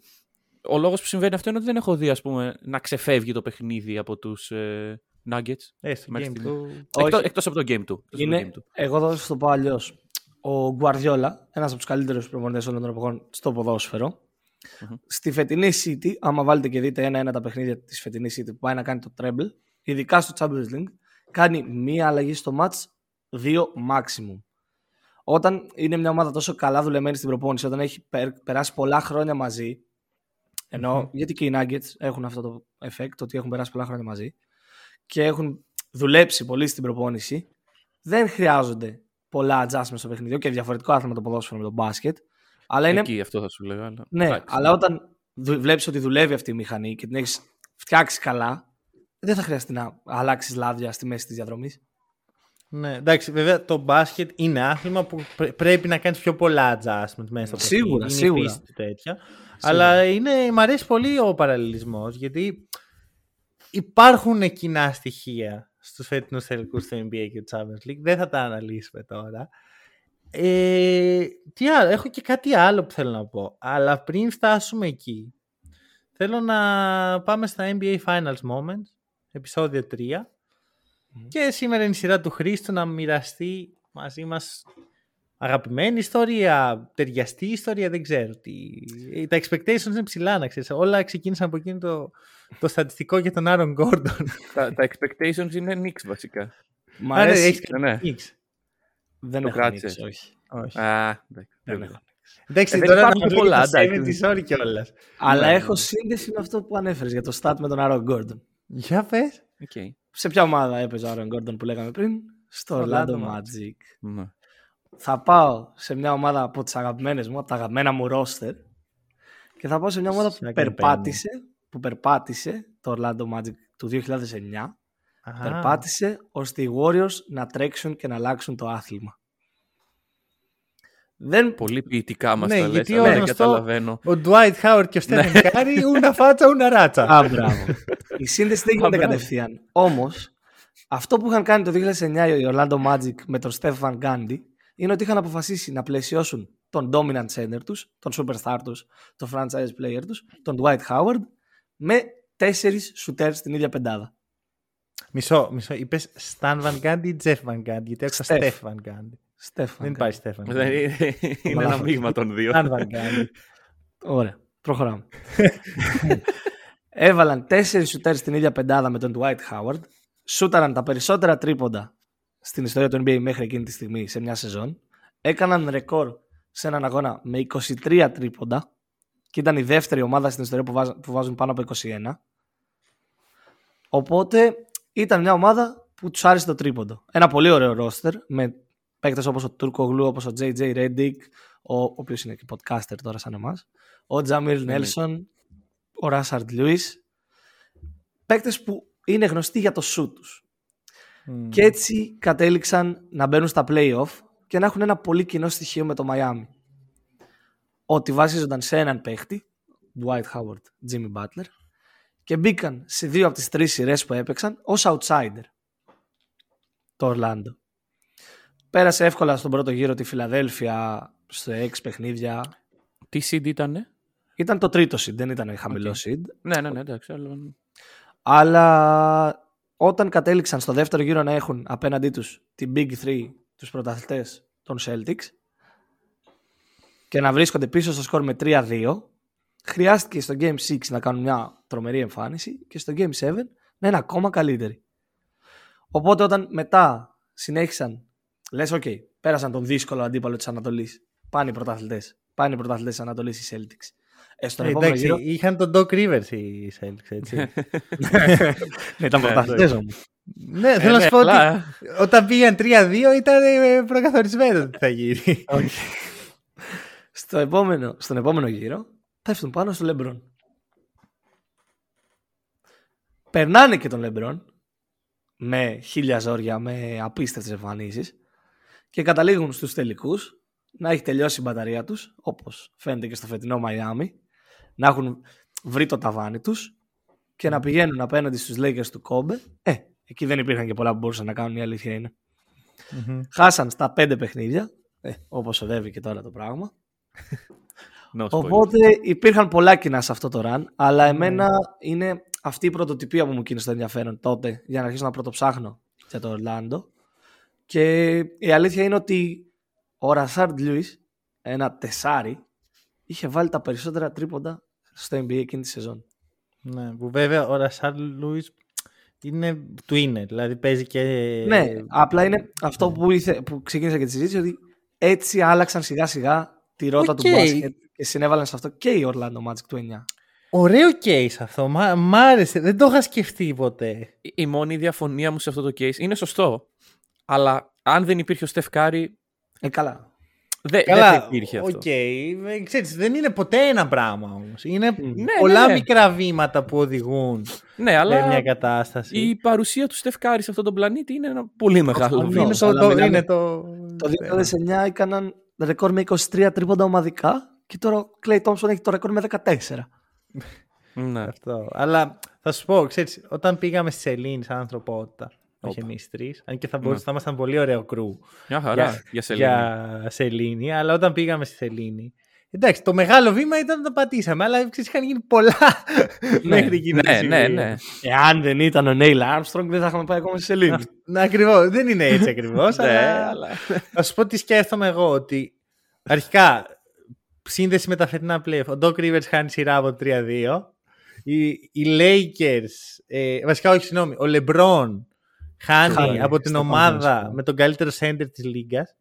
Ο λόγος που συμβαίνει αυτό είναι ότι δεν έχω δει, ας πούμε, να ξεφεύγει το παιχνίδι από τους ε, Nuggets. Ε, στο Μέχρι game στιγμή. του. Όχι. Εκτός εκτός από το game του. Εκτός από το Είναι, game του. εγώ θα σου το πω αλλιώς. Ο Guardiola, ένας από τους καλύτερους προπονητές όλων των εποχών στο ποδόσφαιρο, στη φετινή City, άμα βάλετε και δείτε ένα-ένα τα παιχνίδια της φετινής City που πάει να κάνει το treble, ειδικά στο Champions League, κάνει μία αλλαγή στο match, δύο maximum. Όταν είναι μια ομάδα τόσο καλά δουλεμένη στην προπόνηση, όταν έχει περ- περάσει πολλά χρόνια μαζί, ενώ γιατί και οι Nuggets έχουν αυτό το effect, ότι έχουν περάσει πολλά χρόνια μαζί και έχουν δουλέψει πολύ στην προπόνηση, δεν χρειάζονται πολλά adjustments στο παιχνίδι και διαφορετικό άθλημα το ποδόσφαιρο με το μπάσκετ. Αλλά είναι Εκεί αυτό θα σου λέγα. Αλλά... ναι, εντάξει. αλλά όταν βλέπεις ότι δουλεύει αυτή η μηχανή και την έχεις φτιάξει καλά, δεν θα χρειαστεί να αλλάξεις λάδια στη μέση της διαδρομής. Ναι, εντάξει, βέβαια το μπάσκετ είναι άθλημα που πρέ- πρέπει να κάνεις πιο πολλά adjustments μέσα στο Σίγουρα, παιχνίδι. Είναι σίγουρα. η φύση του τέτοια. Αλλά είναι, μ' αρέσει πολύ ο παραλληλισμός γιατί υπάρχουν κοινά στοιχεία στους φετινούς τελικούς του NBA και του Champions League. Δεν θα τα αναλύσουμε τώρα. Ε, τι άλλο, έχω και κάτι άλλο που θέλω να πω. Αλλά πριν φτάσουμε εκεί, θέλω να πάμε στα NBA Finals Moments, επεισόδιο 3. Και σήμερα είναι η σειρά του Χρήστου να μοιραστεί μαζί μας αγαπημένη ιστορία, ταιριαστή ιστορία, δεν ξέρω. Τι... Τα expectations είναι ψηλά, να ξέρεις. Όλα ξεκίνησαν από εκείνο το, το στατιστικό για τον Άρον Γκόρντον. τα, τα expectations είναι Knicks βασικά. Μ' Άρα αρέσει. έχεις ναι. κάτι Knicks. Δεν Το έχω κράτησες. ανοίξει, όχι. Όχι. Α, εντάξει. Δεν δεν έχω. Εντάξει, Ε, δεν τώρα υπάρχουν να πολλά, πολλά, εντάξει. 70 sorry κιόλας. Αλλά Ναι, έχω ναι. σύνδεση με αυτό που ανέφερες για το stat με τον Aaron Gordon. Για πες. Οκ. Σε ποια ομάδα έπαιζε ο Aaron Gordon που λέγαμε πριν, στο Orlando Orlando Magic. Magic. Ναι. Θα πάω σε μια ομάδα από τις αγαπημένες μου, από τα αγαπημένα μου roster και θα πάω σε μια ομάδα που Σαν περπάτησε, που περπάτησε το Orlando Magic του 2009 Αχα. περπάτησε ώστε οι Warriors να τρέξουν και να αλλάξουν το άθλημα. Δεν... Πολύ ποιητικά μας Ναι, τα λες, γιατί αλλά ο δεν γνωστό- καταλαβαίνω. Ο Dwight Howard και ο Stephen Curry, ούνα φάτσα, ούνα ράτσα. Α, μπράβο. *laughs* Η σύνδεση δεν γίνεται Α, μπράβο. κατευθείαν. Όμως, αυτό που είχαν κάνει το 2009 οι Orlando Magic με τον Stephen Gandy είναι ότι είχαν αποφασίσει να πλαισιώσουν τον dominant center τους, τον superstar τους, τον franchise player τους, τον Dwight Howard, με τέσσερις shooters στην ίδια πεντάδα. Μισό, μισό. Είπες Stan Van Gundy ή Jeff Van Gundy, γιατί άκουσα Steph. Steph Van Gundy. Stephen Δεν Gandy. υπάρχει Steph Van Δεν Gundy. Είναι είναι ένα μείγμα των δύο. Stan Van Gundy. Ωραία, προχωράμε. *laughs* Έβαλαν τέσσερις σουτέρ στην ίδια πεντάδα με τον Dwight Howard. Σούταραν τα περισσότερα τρίποντα στην ιστορία του NBA μέχρι εκείνη τη στιγμή σε μια σεζόν. Έκαναν ρεκόρ σε έναν αγώνα με 23 τρίποντα και ήταν η δεύτερη ομάδα στην ιστορία που, βάζ- που βάζουν πάνω από 21. Οπότε ήταν μια ομάδα που τους άρεσε το τρίποντο. Ένα πολύ ωραίο ρόστερ με παίκτες όπως ο Τούρκο Γλου, όπως ο JJ Reddick, ο, ο οποίος είναι και podcaster τώρα σαν εμάς, ο Τζαμίρ Νέλσον, ο Ράσαρντ Λιούις. Παίκτες που είναι γνωστοί για το shoot τους. Μμ. Και έτσι κατέληξαν να μπαίνουν στα play-off και να έχουν ένα πολύ κοινό στοιχείο με το Miami. Ότι βασίζονταν σε έναν παίχτη, Dwight Howard, Jimmy Butler, και μπήκαν σε δύο από τις τρεις σειρές που έπαιξαν ως outsider. Το Orlando. Πέρασε εύκολα στον πρώτο γύρο τη Φιλαδέλφια σε έξι παιχνίδια. Τι seed ήτανε; Ήταν το τρίτο seed, δεν ήταν χαμηλό seed. Ναι, ναι, ναι, εντάξει. αλλά- Αλλά όταν κατέληξαν στο δεύτερο γύρο να έχουν απέναντί τους την Big 3, τους πρωταθλητές των Celtics και να βρίσκονται πίσω στο σκορ με 3-2, χρειάστηκε στο Game 6 να κάνουν μια τρομερή εμφάνιση και στο Game 7 να είναι ακόμα καλύτεροι. Οπότε όταν μετά συνέχισαν, λες οκ, πέρασαν τον δύσκολο αντίπαλο της Ανατολής, πάνε οι πρωταθλητές, πάνε οι πρωταθλητές της Ανατολής οι Celtics. Ε, στον Ε, επόμενο εντάξει, γύρο είχαν τον Doc Rivers οι Celtics, έτσι. Ναι, ήταν πρωταθλητές όμως. ναι, θέλω να ναι, σου πω ότι αλλά- όταν πήγαν 3-2 ήταν ε, προκαθορισμένο ότι θα γίνει. Στο επόμενο, στον επόμενο γύρο πέφτουν πάνω στο Λεμπρόν. Περνάνε και τον Λεμπρόν με χίλια ζόρια, με απίστευτες εμφανίσεις και καταλήγουν στους τελικούς να έχει τελειώσει η μπαταρία τους, όπως φαίνεται και στο φετινό Μαϊάμι, να έχουν βρει το ταβάνι τους και να πηγαίνουν απέναντι στους Lakers του Κόμπε. Ε, εκεί δεν υπήρχαν και πολλά που μπορούσαν να κάνουν, η αλήθεια είναι. Μμμ. Χάσαν στα πέντε παιχνίδια, ε, όπως οδεύει και τώρα το πράγμα. *laughs* No spoilers. Οπότε υπήρχαν πολλά κοινά σε αυτό το run, αλλά εμένα είναι αυτή η πρωτοτυπία που μου κίνησε το ενδιαφέρον τότε για να αρχίσω να πρωτοψάχνω για το Ορλάντο. Και η αλήθεια είναι ότι ο Ρασάρντ Λιούις, ένα τεσάρι, είχε βάλει τα περισσότερα τρίποντα στο NBA εκείνη τη σεζόν. Ναι, που βέβαια ο Rashard Lewis είναι του είναι, δηλαδή παίζει και... Ναι, απλά είναι αυτό που, ήθε, που ξεκίνησα και τη συζήτηση, ότι έτσι άλλαξαν σιγά σιγά τη ρότα του Οκ. μπάσκετ και συνέβαλαν σε αυτό και η Orlando Magic του 9. Ωραίο case αυτό, Μα- μ' άρεσε, δεν το είχα σκεφτεί ποτέ. Η- Η μόνη διαφωνία μου σε αυτό το case είναι σωστό. Αλλά αν δεν υπήρχε ο Steph Curry, Ε, καλά. Δε- δεν Καλά, θα υπήρχε αυτό. οκ, ε, ξέρεις, δεν είναι ποτέ ένα πράγμα όμως. Είναι Ναι, πολλά ναι, ναι. μικρά βήματα που οδηγούν Ναι, σε αλλά μια κατάσταση. η παρουσία του Στεφ Κάρη σε αυτόν τον πλανήτη είναι ένα πολύ μεγάλο Αυτό Είναι βήμα. το, αλλά το, μιλάμε- είναι το... Το 2009 έκαναν ρεκόρ με 23 τρίποντα ομαδικά και τώρα ο Clay Thompson έχει το ρεκόρ με 14. Ναι. Αυτό. Αλλά θα σου πω, ξέρεις, όταν πήγαμε στη Σελήνης σαν ανθρωπότητα, όχι εμεί τρεις, αν και θα, μπορούσε, θα ήμασταν πολύ ωραίο κρού Μια χαρά για, για, σελήνη. για Σελήνη, αλλά όταν πήγαμε στη Σελήνη. Εντάξει, το μεγάλο βήμα ήταν να το πατήσαμε, αλλά ξέρεις, είχαν γίνει πολλά μέχρι εκείνη τη Ναι, στιγμή. ναι, ναι. Εάν δεν ήταν ο Neil Armstrong δεν θα είχαμε πάει ακόμα στη σελήνη. *laughs* Να, ακριβώς, δεν είναι έτσι ακριβώς, *laughs* Ναι, αλλά... αλλά- Θα σου πω τι σκέφτομαι εγώ, ότι αρχικά σύνδεση με τα φετινά playoff. Ο Doc Rivers χάνει σειρά από 3-2. Οι, οι Lakers, ε, βασικά όχι συγγνώμη, ο LeBron χάνει, Χάνει από την στο ομάδα conference, με τον καλύτερο center της λίγκας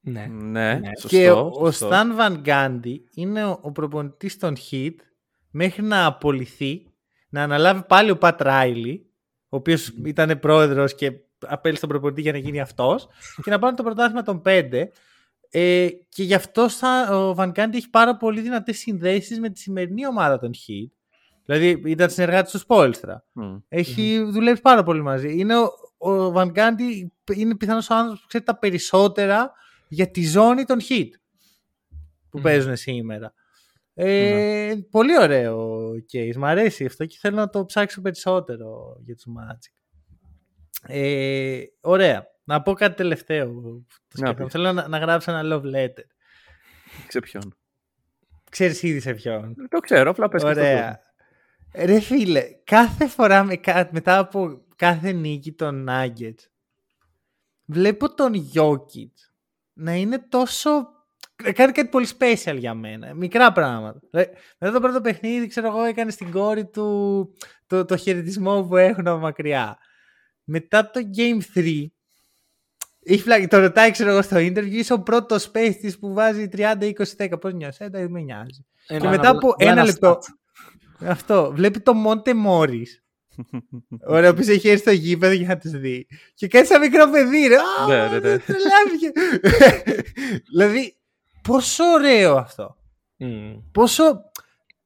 ναι. Ναι, Ναι. σωστό. και ο, ο σωστό. Stan Van Gundy είναι ο, ο προπονητής των Heat μέχρι να απολυθεί, να αναλάβει πάλι ο Pat Riley, ο οποίος ήταν πρόεδρος και απέλησε τον προπονητή για να γίνει αυτός και να πάρουν το πρωτάθλημα των 5 ε, και γι' αυτό θα, ο Van Gundy έχει πάρα πολύ δυνατές συνδέσεις με τη σημερινή ομάδα των Heat. Δηλαδή ήταν συνεργάτης του Σπόλστρα. Μμ. Έχει δουλέψει πάρα πολύ μαζί. Είναι ο, ο Van Gundy είναι πιθανώς ο άνθρωπος που ξέρει τα περισσότερα για τη ζώνη των hit που Μμμ. παίζουν σήμερα. Ε, Πολύ ωραίο case. Μ' αρέσει αυτό και θέλω να το ψάξω περισσότερο για τους Magic. Ε, ωραία. Να πω κάτι τελευταίο. που το Να σκέφτομαι. πεις. Θέλω να, να γράψω ένα love letter. Σε ποιον; Ξέρεις ήδη σε ποιον. Το ξέρω, απλά πες και αυτό Ωραία. Ρε φίλε, κάθε φορά με, κα- μετά από κάθε νίκη των Nuggets βλέπω τον Jokic να είναι τόσο... να Κάνει κάτι πολύ special για μένα. Μικρά πράγματα. Δηλαδή, μετά το πρώτο παιχνίδι, ξέρω εγώ, έκανε στην κόρη του το, το χαιρετισμό που έχουν από μακριά. Μετά το Game 3, έχει φλάγει, το ρωτάει, ξέρω εγώ, στο interview, είσαι ο πρώτος space της που βάζει 30-20-10. Πώς νιώθεις, ε, δεν με νοιάζει. Ένα- μετά από ένα ένα λεπτό. stat. Αυτό. Βλέπει το Μόντε Μόρι. Ωραία, που έχει έρθει στο γήπεδο για να του δει. Και κάνει σαν μικρό παιδί, ρε. Α, Ναι, ναι, ναι. τρελάθηκε. δηλαδή, πόσο ωραίο αυτό. Μμ. Πόσο.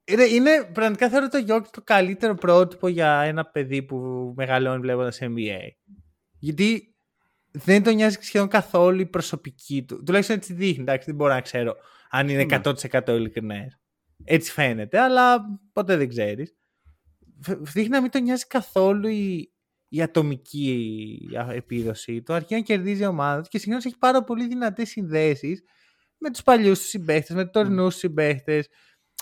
Είναι, είναι πραγματικά θεωρώ το Γιώργο το καλύτερο πρότυπο για ένα παιδί που μεγαλώνει βλέποντας NBA. Γιατί δεν τον νοιάζει σχεδόν καθόλου η προσωπική του. Τουλάχιστον έτσι δείχνει. Εντάξει, δεν μπορώ να ξέρω αν είναι 100% ειλικρινές. Έτσι φαίνεται, αλλά ποτέ δεν ξέρεις. Δείχνει να μην τον νοιάζει καθόλου η, η ατομική επίδοση του. Αρκεί να κερδίζει η ομάδα του και συγχρόνω έχει πάρα πολύ δυνατές συνδέσεις με τους παλιούς τους συμπαίχτες, με τους τωρινούς του συμπαίχτες,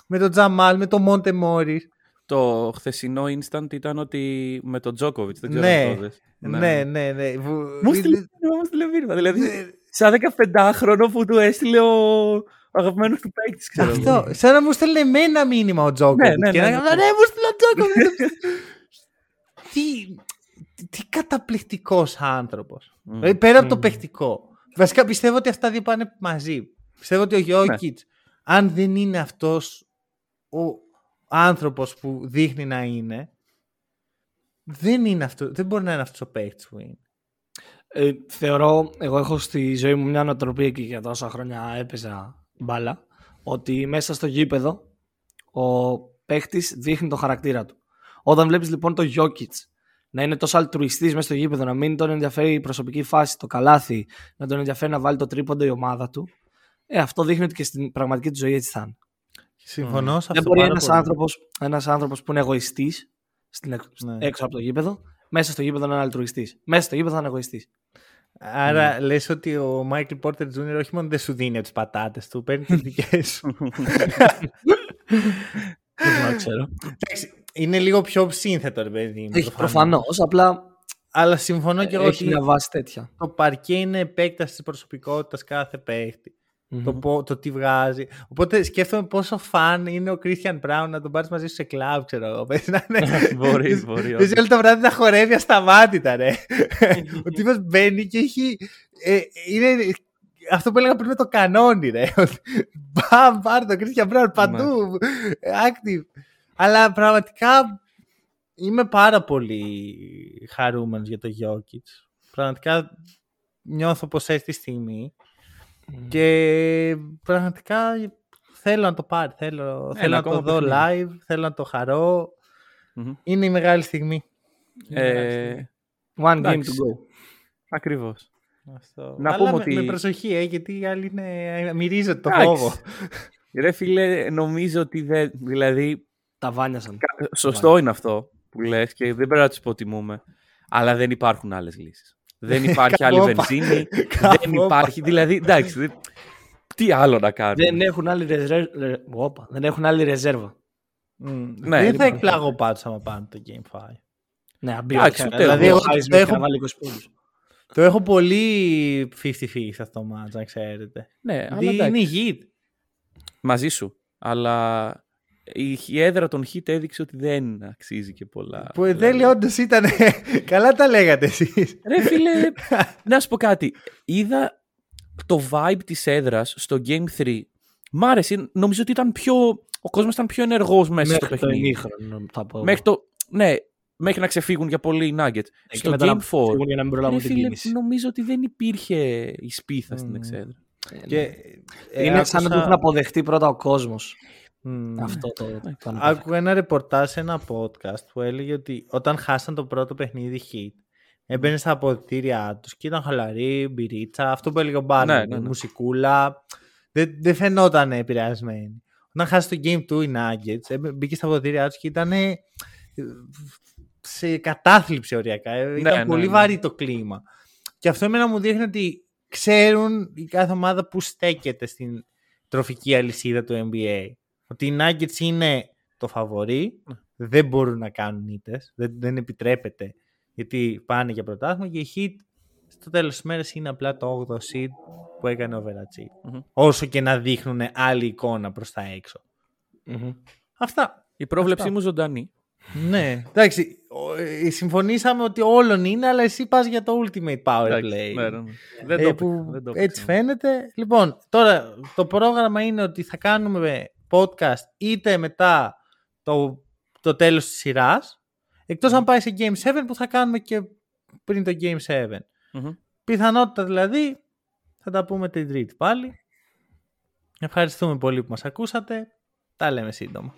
με τον Τζαμάλ, με τον Μόντε Μόρι. Το χθεσινό instant ήταν ότι με τον Τζόκοβιτ. Δεν ξέρω Ναι. αν το είδες. Ναι, ναι, ναι. Που- Μου στείλε μήνυμα, μου στείλε μήνυμα. Δηλαδή, σαν 15χρονο που του έστειλε ο αγαπημένος του παίκτης, ξέρω εγώ. Αυτό. Σαν να μου στέλνε εμένα μήνυμα ο Τζόκοβιτς. Ναι, ναι, και ναι, να ναι. κάνω, ναι, μου στείλε ο Τζόκοβιτς. τι, τι καταπληκτικός άνθρωπος. Μμ. Δηλαδή πέρα από το Μμ. παιχτικό. Βασικά πιστεύω ότι αυτά δύο πάνε μαζί. Πιστεύω ότι ο Γιώκητς, αν δεν είναι αυτός ο άνθρωπος που δείχνει να είναι, δεν, είναι αυτό, δεν μπορεί να είναι αυτός ο παίκτης που είναι. Ε, θεωρώ, εγώ έχω στη ζωή μου μια νοοτροπία και για τόσα χρόνια έπαιζα μπάλα, ότι μέσα στο γήπεδο ο παίχτης δείχνει το χαρακτήρα του. Όταν βλέπεις λοιπόν το Jokic να είναι τόσο αλτρουιστής μέσα στο γήπεδο, να μην τον ενδιαφέρει η προσωπική φάση, το καλάθι, να τον ενδιαφέρει να βάλει το τρίποντο η ομάδα του. Ε, αυτό δείχνει ότι και στην πραγματική του ζωή έτσι θα είναι. Συμφωνώ σε Δεν αυτό μπορεί πάρα ένας πολύ. άνθρωπος ένας άνθρωπος που είναι εγωιστής Ναι. έξω από το γήπεδο, μέσα στο γήπεδο να είναι αλτρουιστής. Μέσα στο γήπεδο να είναι εγωιστής. Άρα λες ότι ο Μάικλ Πόρτερ Τζούνιορ όχι μόνο δεν σου δίνει τις πατάτες του, παίρνει τις δικές σου. Δεν το ξέρω. Εντάξει, είναι λίγο πιο σύνθετο, ρε παιδί μου. Έχει προφανώς. Απλά Αλλά συμφωνώ και εγώ έχει ότι μια βάση τέτοια. το παρκέ είναι επέκταση της προσωπικότητας κάθε παίχτη. Το, Μμμ. πο- το τι βγάζει. Οπότε σκέφτομαι πόσο φαν είναι ο Christian Brown να τον πάρεις μαζί σου σε κλαμπ, ξέρω εγώ. Πες να είναι. *laughs* Μπορεί, μπορεί, Δεν όλο το βράδυ να χορεύει ασταμάτητα, ρε. *laughs* ο τύπος μπαίνει και έχει. ε, είναι αυτό που έλεγα πριν με το κανόνι, ρε. *laughs* Μπαμ, πάρ το Christian Brown παντού. Active. Αλλά πραγματικά είμαι πάρα πολύ χαρούμενος για το Jokic. Πραγματικά νιώθω πως έχει τη στιγμή και πραγματικά θέλω να το πάρει. Θέλω, θέλω να το ακόμα δω παιχνίδι. live, θέλω να το χαρώ. Μμμ. Είναι η μεγάλη στιγμή. Ε, One game εντάξει. to go. ακριβώς. Αυτό. Να Αλλά πούμε με, ότι- με προσοχή, ε, γιατί οι άλλοι είναι, μυρίζονται το Εντάξει. φόβο. Ρε φίλε, νομίζω ότι δεν... Δηλαδή, Τα βάνιασαν. κα- σωστό είναι αυτό που λες και δεν πρέπει να τους υποτιμούμε. Αλλά δεν υπάρχουν άλλες λύσεις. Δεν *laughs* υπάρχει άλλη Καπόπα. βενζίνη. δεν Καπόπα. υπάρχει. Δηλαδή, εντάξει. δεν- Τι άλλο να κάνουμε; Δεν έχουν άλλη, ρεζέρ... ρε- Όπα, δεν έχουν άλλη ρεζέρβα. Μμ. Ναι, δεν θα λοιπόν. εκπλάγω πάντως άμα πάνε το Game 5. Ναι, αμπεί Εντάξει, ο ούτε Δηλαδή, εγώ. ο Το Χάις Σμιθ έχω- να βάλει 20 πόντους. Το έχω πολύ 50-50 αυτό το μάτς, αν ξέρετε. Ναι, αλλά Γιατί εντάξει. είναι η Heat. Μαζί σου. Αλλά η, η έδρα των Hit έδειξε ότι δεν αξίζει και πολλά. Που εν Δηλαδή, τέλει όντως ήταν... Καλά τα λέγατε εσείς. Ρε φίλε, *laughs* να σου πω κάτι. Είδα το vibe της έδρας στο Game 3. Μ' άρεσε. Νομίζω ότι ήταν πιο... Ο κόσμος ήταν πιο ενεργός μέσα στο Μέχρι το παιχνίδι. ημίχρονο, θα πω. Μέχρι το... Ναι, μέχρι να ξεφύγουν για πολύ οι Nuggets. Ε, και στο μετά Game να 4, φύγουν για να μην προλάβουν ρε την φίλε, κίνηση. νομίζω ότι δεν υπήρχε η σπίθα στην Μμμ. εξέδρα. Και, ε, Είναι σαν να το άκουσα- έχουν αποδεχτεί πρώτα ο κόσμος. Μμ. Αυτό το, το Άκουγα ένα ρεπορτάζ σε ένα podcast που έλεγε ότι όταν χάσαν το πρώτο παιχνίδι hit, έμπαινε στα αποδητήριά τους και ήταν χαλαρή, μπυρίτσα, αυτό που έλεγε ο Μπάρνερ, Ναι, ναι, ναι. μουσικούλα. Δεν, δεν φαινόταν επηρεασμένοι. Όταν χάσει το Game 2 οι Nuggets, έμπαι- μπήκε στα αποδητήριά τους και ήταν σε κατάθλιψη οριακά. Ε, ήταν ναι, πολύ ναι. βαρύ το κλίμα. Και αυτό εμένα μου δείχνει ότι ξέρουν η κάθε ομάδα που στέκεται στην τροφική αλυσίδα του NBA. Ότι οι Nuggets είναι το φαβορή, Ναι. δεν μπορούν να κάνουν ήττες, δεν, δεν επιτρέπεται γιατί πάνε για πρωτάθλημα και η Heat στο τέλος της μέρας είναι απλά το 8ο seed που έκανε ο overachieve. Μμμ. Όσο και να δείχνουν άλλη εικόνα προς τα έξω. Αυτά. Η πρόβλεψή Αυτά. μου ζωντανή. Ναι, εντάξει, ο- ε, συμφωνήσαμε ότι όλων είναι, αλλά εσύ πας για το Ultimate Power Εντάξει, Play. ναι, ναι, ναι. Δεν Ε, το που έπαιξα, δεν το έτσι έπαιξα. φαίνεται. Λοιπόν, τώρα το πρόγραμμα είναι ότι θα κάνουμε podcast είτε μετά το, το τέλος της σειράς, εκτός αν πάει σε Game 7 που θα κάνουμε και πριν το Game 7. Μμμ. Πιθανότητα δηλαδή, θα τα πούμε την τρίτη πάλι. Ευχαριστούμε πολύ που μας ακούσατε. Τα λέμε σύντομα.